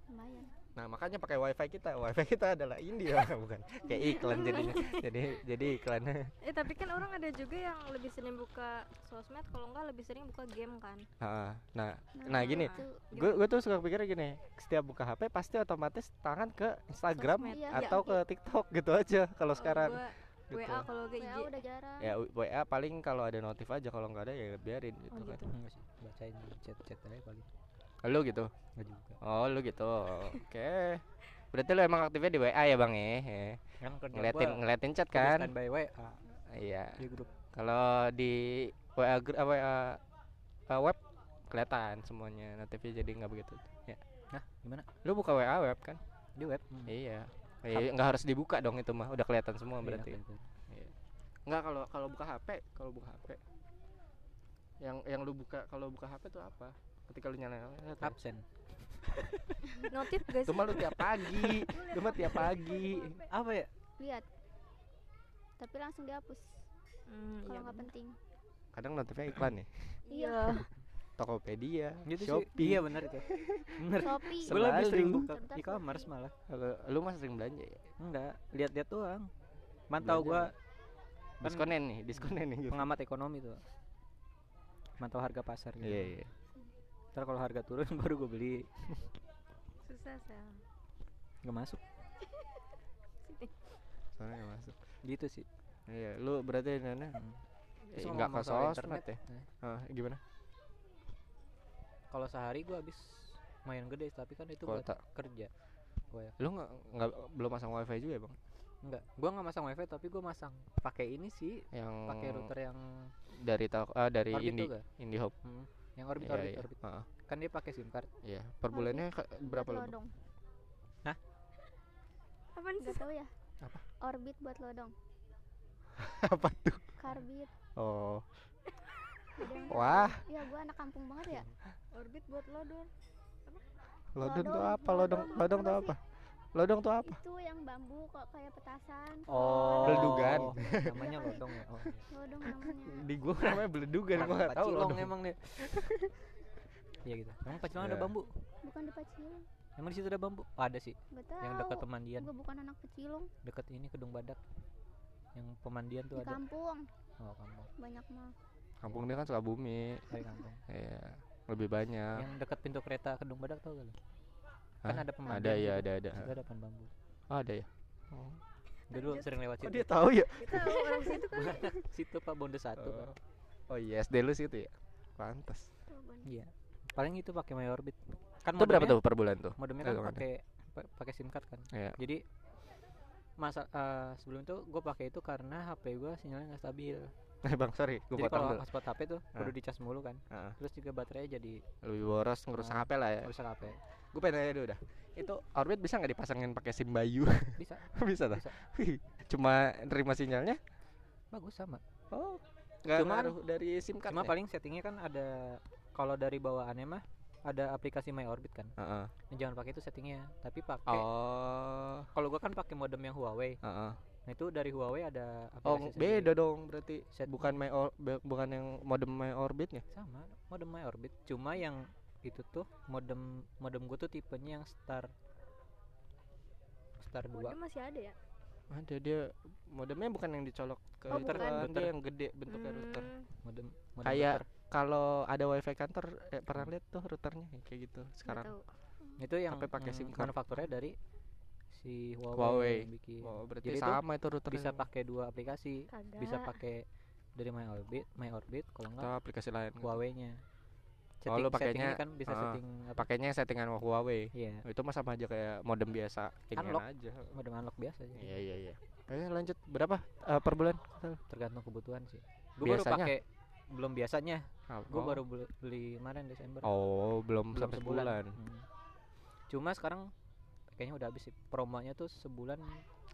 lumayan nah makanya pakai wifi kita wifi kita adalah India *laughs* bukan kayak iklan jadinya *laughs* jadi jadi iklannya Eh tapi kan orang ada juga yang lebih sering buka sosmed kalau enggak lebih sering buka game kan. Ha, nah nah gini gue gue tuh suka pikir gini setiap buka HP pasti otomatis tangan ke Instagram Sosmed. Iya, atau iya. ke TikTok gitu aja kalau Kalau sekarang gua gitu. WA kalau ke IG. WA udah jarang ya WA paling kalau ada notif aja kalau nggak ada ya biarin gitu Oh, kan gitu. bacain chat-chat aja paling lu gitu? Enggak juga. Oh lu gitu. Oke. Berarti lu emang aktifnya di WA ya bang ya? Eh, kan ngeliatin ngeliatin chat kan? standby WA iya. Di grup. Kalau di WA gr- eh, WA web kelihatan semuanya. Notifnya jadi nggak begitu. Ya. Nah gimana? Lu buka WA web kan? Di web? Hmm. iya Eh, nggak harus dibuka dong itu mah. Udah kelihatan semua Iya, berarti. kelihatan. Enggak kalau kalau buka HP, kalau buka HP. Yang yang lu buka kalau buka HP tuh apa? Ketika lu nyalain HP. absen *laughs* Notif guys. Itu mah lu tiap pagi. *laughs* Itu mah tiap pagi. apa ya lihat tapi langsung dihapus Hmm, kalau iya nggak bener. penting Kadang notifnya iklan nih. Iya. *laughs* Tokopedia, gitu Shopee. sih iya benar itu bener Shopee gue lebih sering Selalu. buka e-commerce malah Kalau lu mah sering belanja ya? enggak lihat-lihat doang mantau Belanja gua Diskonen nih, diskonen nih gitu. pengamat ekonomi tuh mantau harga pasar gitu Iya, iya. Ntar kalau harga turun *laughs* baru gue beli Susah sel. nggak masuk *laughs* Soalnya nggak masuk. gitu sih Iya, lu berarti Nana Hmm. eh, nggak ke sosmed ya? eh, Ah, gimana? kalau sehari gua habis main gede tapi kan itu buat Kuota. kerja gua ya Lu nggak nggak belum pasang wifi juga ya bang? enggak gua nggak masang wifi tapi gua masang pakai ini sih Yang pakai router yang dari tel- ah, dari orbit Indi? IndiHome. Hmm, yang orbit Iya, orbit iya. orbit Ah, kan dia pakai sim card Iya, per bulannya berapa lu? Bang? lodong Apa nih? tahu ya Apa? orbit buat lodong *laughs* Apa tuh? karbit Oh, wah, iya gua anak kampung banget ya Orbit buat lo dong. lodong tuh apa? Lodong, lodong, tuh apa apa? Lodong tuh apa? itu yang bambu kok kayak petasan. Oh Beledugan. namanya lodong ya oh, iya. lodong namanya. Di gua namanya beledugan, gua nggak tahu Pacilong lodong. emang nih iya gitu. Emang pacilong ada Iya. bambu? Bukan di Pacilong emang di situ ada bambu? Oh, ada sih. Tahu yang dekat pemandian gua bukan anak Pacilong dekat ini kedung badak. Yang pemandian tuh di ada. kampung. Oh kampung. Banyak mah. Kampung dia kan Sukabumi. dari kampung. Iya, lebih banyak. yang dekat pintu kereta kedung badak tau gak kan Hah? ada pemandian Ada ya, ada ada. Itu ada pohon bambu Oh, ada ya. Oh. dulu sering lewat situ dia tahu ya? Kita orang situ kan. *laughs* situ pak bonde satu Pak. Oh, oh iya, SD lu situ ya. Pantas. iya paling itu pakai my orbit kan Itu berapa tuh per bulan tuh? modemnya Kalau kan pakai pa- pakai sim card kan Iya. jadi masa eh, sebelum itu gue pakai itu karena HP gue sinyalnya nggak stabil Eh, *laughs* Bang, sorry, gua jadi potong kalau dulu. hotspot HP tuh Ah. perlu dicas mulu kan Heeh. terus juga baterainya jadi Lebih boros ngerusak Ah. HP lah ya. rusak HP Gue pengen nanya dulu dah. Itu Orbit bisa nggak dipasangin pakai SIM Bayu? bisa *laughs* bisa dah. Bisa. Wih, Cuma nerima sinyalnya? bagus sama Oh. Nggak Cuma- dari SIM card. cuma ya? paling settingnya kan ada kalau dari bawaannya mah ada aplikasi My Orbit kan Heeh. Nah, jangan pakai itu settingnya tapi pakai Oh. kalau gua kan pakai modem yang Huawei Heeh. nah itu dari Huawei ada Oh, aplikasi beda sendiri. dong berarti. Set- Bukan my or, bukan yang modem my orbitnya. sama modem My Orbit cuma yang itu tuh modem modem gua tuh tipenya yang star star 2 Modem masih ada ya? Ada dia modemnya bukan yang dicolok ke Oh, itu bukan. kan, Router. dia yang gede bentuknya router. Hmm, modem, modem Kayak router. Kalau ada wifi kantor eh, pernah lihat tuh routernya ya, kayak gitu nggak sekarang. itu yang tapi pakai mm, SIM card. manufakturnya dari si Huawei, Huawei. yang bikin Oh, berarti Jadi sama itu router bisa pakai dua aplikasi Kagak. bisa pakai dari My Orbit My Orbit kalau atau enggak aplikasi lain. gitu. Oh, lu settingnya pakainya- kan bisa ah, setting Pakainya settingan Huawei. iya Itu mah sama aja kayak modem biasa, Unlock. aja. modem unlock biasa aja Iya iya iya. Ayo lanjut berapa eh, per bulan? tergantung kebutuhan sih gue baru Biasanya? pakai belum biasanya gue Oh. baru beli, kemarin Desember Oh, belum, belum sampai sebulan sebulan. Hmm. cuma sekarang kayaknya udah habis sih promonya tuh sebulan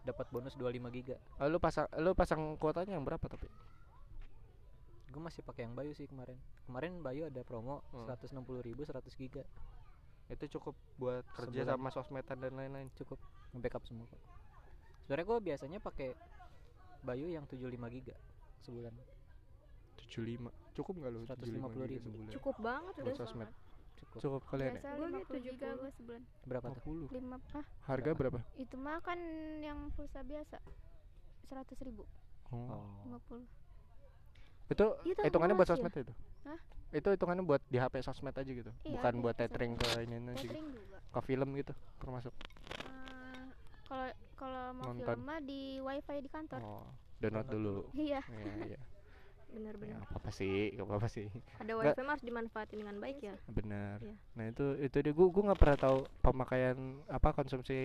dapat bonus 25 giga Oh, lu pasang lu pasang kuotanya yang berapa tapi? Gue masih pakai yang Bayu sih kemarin kemarin Bayu ada promo Hmm. 160.000 ribu 100 giga Itu cukup buat kerja Sebulan. sama sosmedan dan lain-lain. cukup nge-backup semua kok sebenarnya gue biasanya pakai Bayu yang 75 giga sebulan 75. Cukup enggak lu? 150.000 giga sebulan? cukup banget Buat udah sosmed. cukup Cukup kalian ya? Biasa 50 gitu, giga 70. gue sebulan. berapa tuh 50. 5 ah Harga berapa? itu mah kan yang pulsa biasa 100 ribu Oh. oh 50 Itu Itu hitungannya buat sih ya? sosmed itu? Hah? Itu hitungannya buat di HP sosmed aja gitu. Iya, Bukan buat tethering ke ini gitu. juga Ke film gitu termasuk. Eh, kalau kalau mau Nonton. film mah di wifi di kantor Oh. Download dulu. iya Iya, iya. *laughs* Ya, bener-bener apa-apa sih, gak apa-apa sih. ada wifi mah harus dimanfaatin dengan baik ya Benar. Iya. Nah, itu itu dia gua gua nggak pernah tahu pemakaian apa konsumsi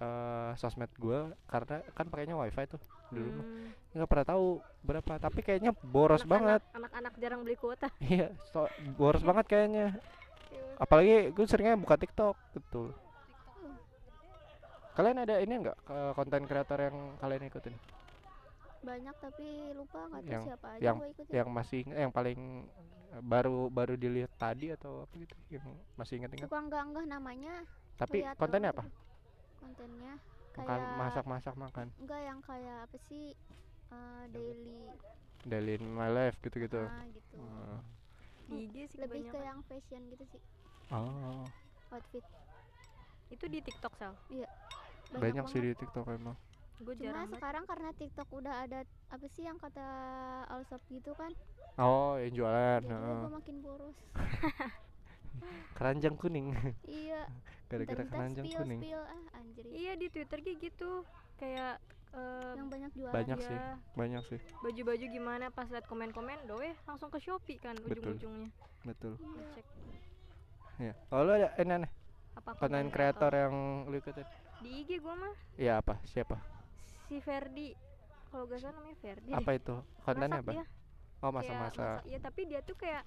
eh, sosmed gua karena kan pakainya wifi tuh dulu. Hmm, nggak pernah tahu berapa tapi kayaknya boros anak-anak- banget. anak-anak jarang beli kuota. *laughs* Iya so, boros banget kayaknya. Apalagi gue seringnya buka TikTok betul kalian ada ini enggak konten kreator yang kalian ikutin? Banyak tapi lupa nggak tahu Yang- siapa aja yang- gua ikutin. yang masih yang paling baru baru dilihat tadi atau apa gitu yang masih ingat-ingat? Suka enggak enggak namanya? Tapi kontennya apa? gitu. Kontennya. Makan kayak masak-masak makan. Enggak yang kayak apa sih eh, daily. Daily in my life gitu-gitu. Ah, gitu. Oh. di IG sih lebih ke yang fashion gitu sih. Oh. Outfit. Itu di TikTok sal banyak, sih banget. di TikTok emang. Gue cuma jarang banget. sekarang karena TikTok udah ada apa sih yang kata Allshop gitu kan? Oh yang jualan jadi heeh. gue makin boros *laughs* *laughs* keranjang kuning. Iya. *laughs* Gara-gara keranjang spill kuning. spill. Ah anjir. Iya di Twitter kayak gitu. Kayak eh, yang banyak jualan banyak ya, sih banyak sih. Baju-baju gimana pas liat komen-komen doeh langsung ke Shopee kan ujung-ujungnya. Betul. Iya. ngecek ya kalau lu ada ini aneh apa konten kreator yang lu ikutin. Di IG gua mah. Iya apa? Siapa? Si Ferdi. Kalau gak salah namanya Ferdi apa itu? Kontennya apa? dia. Oh Kayak masa-masa. masak- Iya tapi dia tuh kayak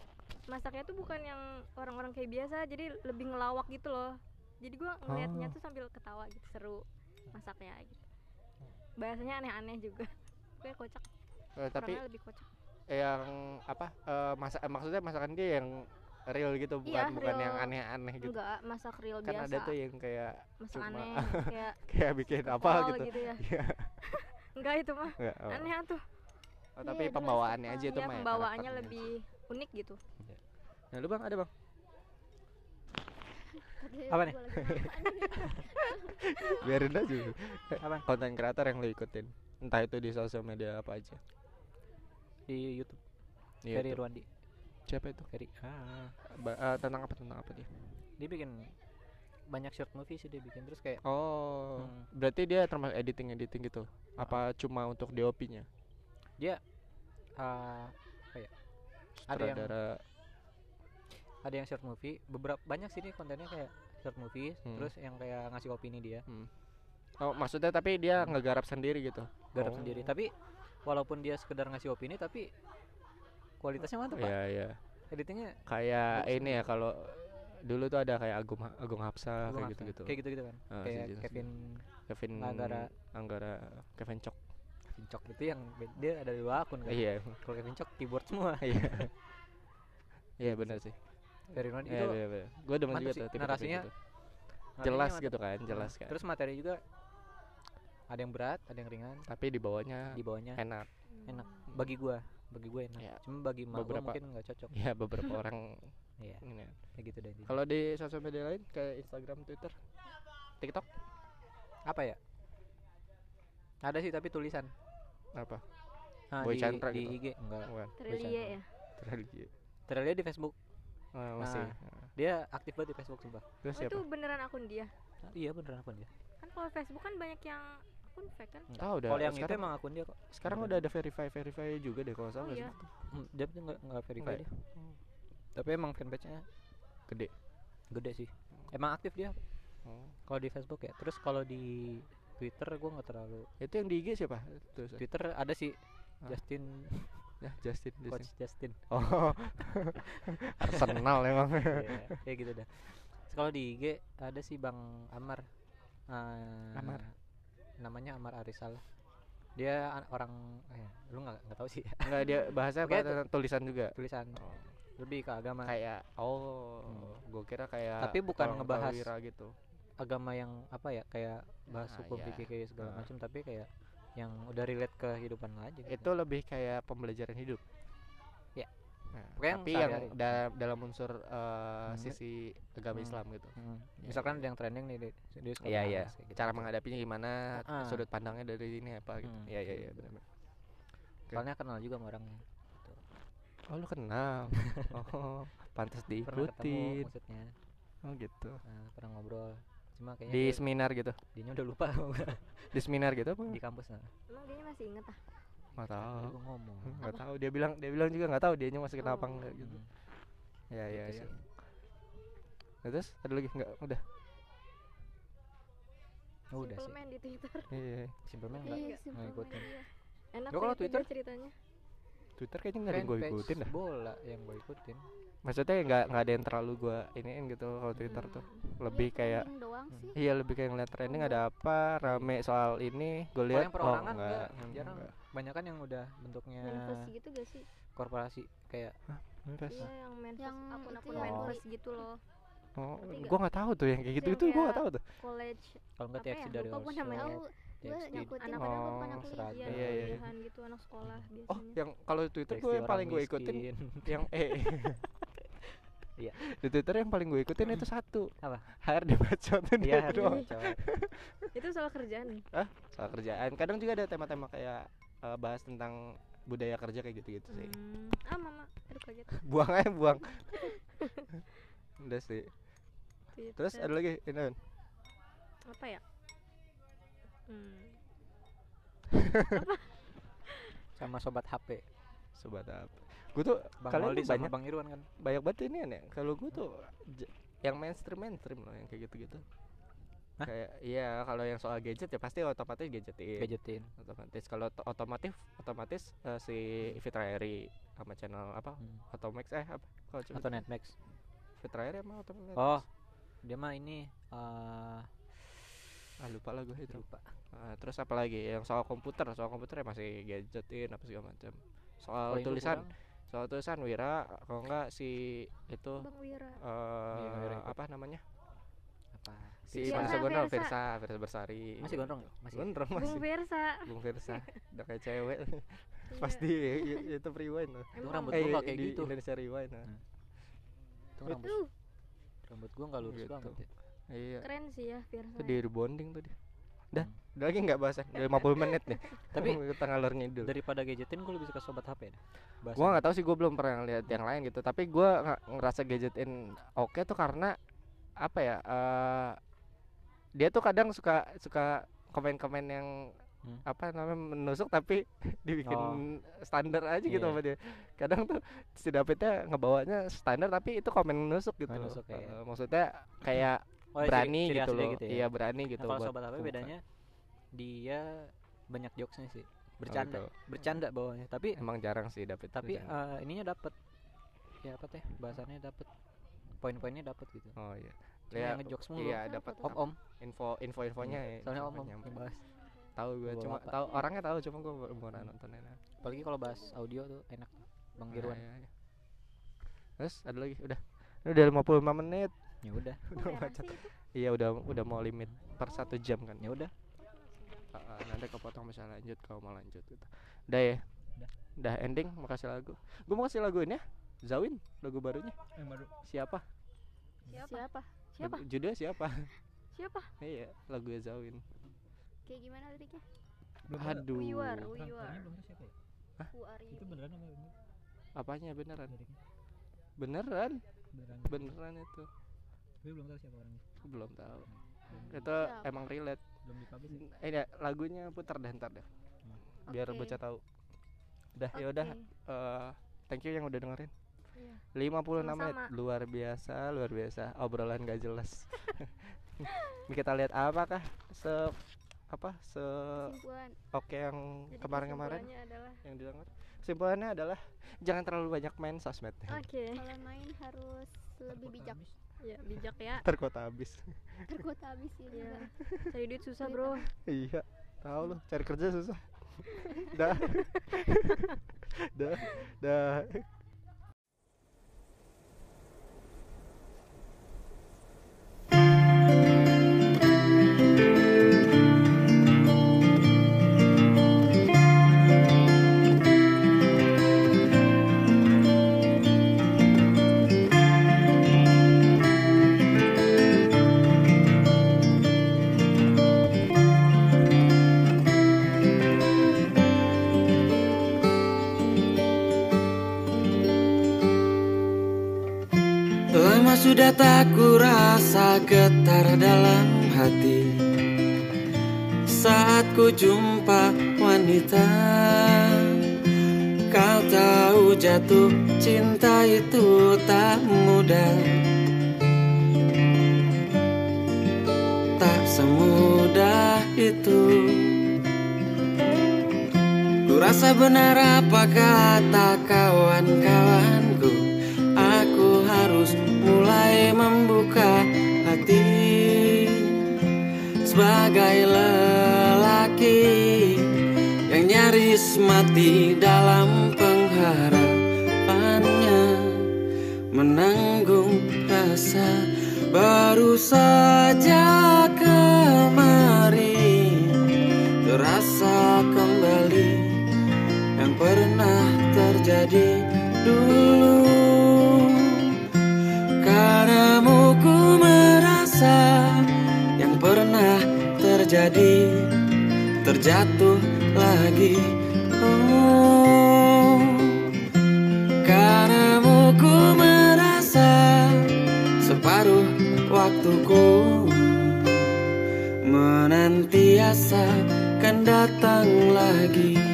masaknya tuh bukan yang orang-orang kayak biasa jadi lebih ngelawak gitu loh. Jadi gua ngeliatnya Oh. tuh sambil ketawa gitu seru masaknya gitu. Bahasanya aneh-aneh juga. Kayak kocak. Eh, tapi orangnya lebih kocak. yang apa eh, masa eh, maksudnya masakan dia yang real gitu bukan Iya, bukan yang real. aneh-aneh gitu. Enggak masak real kan biasa. ada tuh yang kayak masak cuma- aneh kayak *laughs* kayak bikin apa kol gitu. ya. Iya. *laughs* enggak itu mah oh. aneh tuh Oh, tapi Iya, pembawaannya aja itu ya mah ya, pembawaannya karakternya. lebih unik gitu. Nah lu bang ada bang? Apa nih? *laughs* biarin aja. Apa? konten kreator yang lu ikutin. Entah itu di sosial media apa aja. Di YouTube. Iya Ferry siapa itu? Ferry. Ah. Ba- eh, tentang apa tentang apa dia? Dia bikin banyak short movie sih dia bikin. Terus kayak oh. Hmm. berarti dia termasuk editing editing gitu? Apa cuma untuk DOP-nya dia ah, apa ya Ada yang- ada yang short movie. Beberapa banyak sih dia kontennya kayak short movie Hmm. terus yang kayak ngasih opini dia. Oh maksudnya tapi dia ngegarap sendiri gitu? Garap Oh. sendiri. Tapi walaupun dia sekedar ngasih opini tapi kualitasnya mantap pak. Iya iya. Editingnya kayak Bagus ini ya kalau dulu tuh ada kayak Agung Agung Hapsa gua kayak nggak gitu tahu. gitu kayak gitu gitu kan. Ah, kayak Kevin Kevin Anggara. Anggara Kevin Cok Kevin itu yang dia ada dua akun kan? Iya. Kalau Kevin Cok keyboard semua. *laughs* Iya. Iya benar sih. Dari iya itu iya iya gue demen juga tuh narasinya. gitu. narasinya jelas gitu kan jelas kan. Terus materi juga ada yang berat ada yang ringan. Tapi di bawahnya di bawahnya. enak. Enak. Bagi gua bagi gue enak. Iya. cuma bagi mak Beberapa- mungkin nggak cocok. Ya beberapa *laughs* orang iya. kayak gitu deh kalau di sosial media lain kayak Instagram Twitter TikTok? Apa ya ada sih tapi tulisan. Apa? Nah, Boy di, Chandra di gitu? IG enggak. Bukan Trelie ya? Religi Terlihat di Facebook. Ah, masih. Nah. dia aktif banget di Facebook sumpah. Terus oh siapa? itu beneran akun dia? Ah, iya beneran akun dia. Kan kalau Facebook kan banyak yang akun fake kan? Enggak. tahu udah. Kalau yang itu sekarang emang akun dia kok. sekarang udah ada verify verify juga deh kalau nggak Oh salah iya. sih. Hmm, dia tuh nggak nggak verify ya? dia tapi emang fanpage nya gede. gede sih. Emang aktif dia. Oh. kalau di Facebook ya. Terus kalau di Twitter gua nggak terlalu itu yang di IG siapa? Terus. Twitter ada sih Ah. Justin. Ya Justin Justin. Coach Justin. Oh. *laughs* Arsenal *laughs* emang. Iya, kayak gitu dah. Kalau di IG ada sih Bang Amar. Ah, Amar. namanya Amar Arisal. Dia an- orang eh, lu nggak nggak tahu sih. Enggak dia bahasa apa? tentang tulisan juga. tulisan. Oh, lebih ke agama. Kayak oh, Hmm. gua kira kayak Tapi bukan ngebahas gitu. Agama yang apa ya kayak bahas Ah, hukum fikih kayak segala Ah. macam tapi kayak yang udah relate ke kehidupan lo aja gitu. Itu lebih kayak pembelajaran hidup. Ya. Nah, Pokoknya tapi yang da- dalam unsur eh, Hmm. sisi agama Hmm. Islam gitu. Hmm. Ya, misalkan yang trending nih di- Iya iya. bahas kayak gitu. Cara menghadapinya gimana, Ah. sudut pandangnya dari ini apa gitu. Hmm. Iya iya iya benar. soalnya kenal juga sama orangnya Oh lu kenal. *laughs* oh, pantas pernah ketemu diikutin. maksudnya Oh gitu. nah, pernah ngobrol cuma kayaknya Di dia, seminar gitu. dianya udah lupa *laughs* Di seminar gitu apa? di kampus nah Emang dia masih inget ah? Nggak tahu. gua ngomong Nggak tahu. Dia bilang dia bilang juga nggak tahu dianya masih kenapa Oh. enggak gitu. Hmm, Ya ya gitu ya. Nah, terus ada lagi nggak? Udah. Oh, udah sih Simpleman di Twitter. Iya. Simpleman enggak Iya, nggak ngikutin. iya. Enak kalau Twitter- dia ceritanya. Twitter kayaknya nggak ada yang gue ikutin dah. bola yang gue ikutin Maksudnya nggak nggak ada yang terlalu gue iniin gitu kalau Twitter tuh. Lebih Iya, kayak sih Iya lebih kayak ngeliat trending ada apa rame soal ini gue lihat yang perorangan enggak, enggak, enggak, jarang enggak. banyak kan yang udah bentuknya Manifest gitu gak sih? korporasi kayak Manifest. Iya yang manifest Yang akun-akun ya, manifest beli. gitu loh. Oh, nggak? gue nggak tahu tuh yang kayak gitu itu gue nggak tahu tuh. College kalau enggak Apa TXT ya? dari Oslo namanya. gue TXT ngikutin anak- padahal gue Oh, kuliah. Iya, Iya, iya, iya. gitu anak sekolah biasanya. Oh, yang kalau Twitter gue yang paling gue ikutin *laughs* yang eh Iya. *laughs* Di Twitter yang paling gue ikutin itu satu. Apa? HRD bacot tuh iya doang. *laughs* Itu soal kerjaan. Soal kerjaan. Kadang juga ada tema-tema kayak eh, bahas tentang budaya kerja kayak gitu-gitu sih. Hmm. Ah mama, aduh kaget. *laughs* Buang aja buang. Udah sih. Twitter. Terus ada lagi ini. apa ya? Hmm. sama sobat HP Sobat apa? Gue tuh Bang kalian Moldi tuh sama banyak Bang Irwan kan? banyak banget ini ya kalau gue tuh yang mainstream mainstream loh yang kayak gitu gitu Hah? kayak iya kalau yang soal gadget ya pasti otomatis gadgetin. Gadgetin. Otomatis. Kalau to- otomotif otomatis eh, si Fitra Eri sama channel apa? Hmm. Eh apa? Kalau atau Netmax. Fitra Eri emang Automax. Oh dia mah ini eh ah lupa lah gue itu. Lupa. Ah, terus apa lagi? Yang soal komputer. Soal komputer ya masih gadgetin apa segala macam. Soal itu tulisan. kurang, soal tulisan Wira kalau enggak si itu Bang Wira. eh Iya, Wira apa namanya apa si Versa, Versa Gondrong Versa. Versa Bersari masih gondrong ya? masih Gondrong Bung masih Versa. Bung Versa *laughs* udah kayak cewek Iya. pasti itu rewind tuh Itu rambut eh gua kayak di gitu. Indonesia rewind nah. Hmm. itu rambut rambut gua nggak lurus Gitu. banget ya. iya keren sih ya Versa. itu di rebonding tuh dia dah Hmm. udah lagi nggak bahasan udah 50 menit nih *laughs* Tapi- kita ngalor ngidul daripada gadgetin gua lebih suka sobat HP Bahasa- gua nggak tahu sih gua belum pernah lihat yang lain gitu tapi gua ngerasa gadgetin oke tuh karena apa ya eh dia tuh kadang suka suka komen-komen yang Hmm. apa namanya menusuk tapi *laughs* dibikin Oh. standar aja gitu Iya. sama dia kadang tuh si Davidnya ngebawanya standar tapi itu komen menusuk gitu Komen loh. nusuk, iya. Eh, maksudnya kayak Oh, ciri- berani ciri gitu khas dia loh. gitu ya? iya berani gitu Nah, kalau sobat kebuka. bedanya? Dia banyak jokesnya sih. Bercanda. gitu. bercanda bawahnya. Tapi emang jarang sih David tapi eh, ininya dapet. Ya apa teh? Bahasannya dapet. Poin-poinnya dapet gitu. Oh iya. Cuma Ya, ngejokes mulu. iya Apa dapat om om. Info info infonya ya soalnya om om yang bahas. Tahu gue Gua cuma tahu orangnya tahu cuma gue belum pernah nontonnya nah. apalagi kalau bahas audio tuh enak bang Nah, Irwan iya, iya. terus ada lagi? Udah. Ini udah 55 menit ya udah. Udah macet. itu? iya udah udah mau limit per satu jam kan. Ya udah. Ah, ah, nanti kepotong bisa lanjut kalau mau lanjut gitu. Udah ya? Udah. udah ending mau kasih lagu. Gue mau kasih lagu ini ya Zawin lagu barunya. Siapa Siapa? siapa? Siapa? Lagu- judulnya siapa? Siapa? iya lagu Zawin. Kayak gimana liriknya aduh. Who you are? Who you are? Who are you? beneran apa apanya beneran? Beneran? Beneran. Beneran itu tapi belum tahu siapa orangnya. Aku belum tahu. Itu Siapa? emang relate. Belum dipublish eh ya, lagunya putar deh ntar deh. Biar Oke. bocah tahu. Udah ya udah. Oke. eh, thank you yang udah dengerin. Iya. 56 menit Sama-sama. luar biasa luar biasa. Obrolan gak jelas. *laughs* Ini kita lihat apakah se apa se Kesimpulan. oke yang kemarin-kemarin adalah yang didengar. Simpulannya adalah jangan terlalu banyak main sosmed. Oke. *laughs* kalau main harus lebih bijak Ya, bijak ya. ntar kota habis terkuat habis ya Iya. juga. Cari duit susah, Bro. iya tahu lu cari kerja susah *laughs* dah dah dah getar dalam hati. Saat ku jumpa wanita Kau tahu jatuh cinta itu tak mudah. Tak semudah itu. Ku rasa benar apa kata kawan-kawanku Sebagai lelaki Yang nyaris mati dalam pengharapannya. Menanggung rasa baru saja kemarin Terasa kembali yang pernah terjadi dulu. Karenamu ku merasa terjadi terjatuh lagi. Oh, Karenamu ku merasa separuh waktuku menantiasa kan datang lagi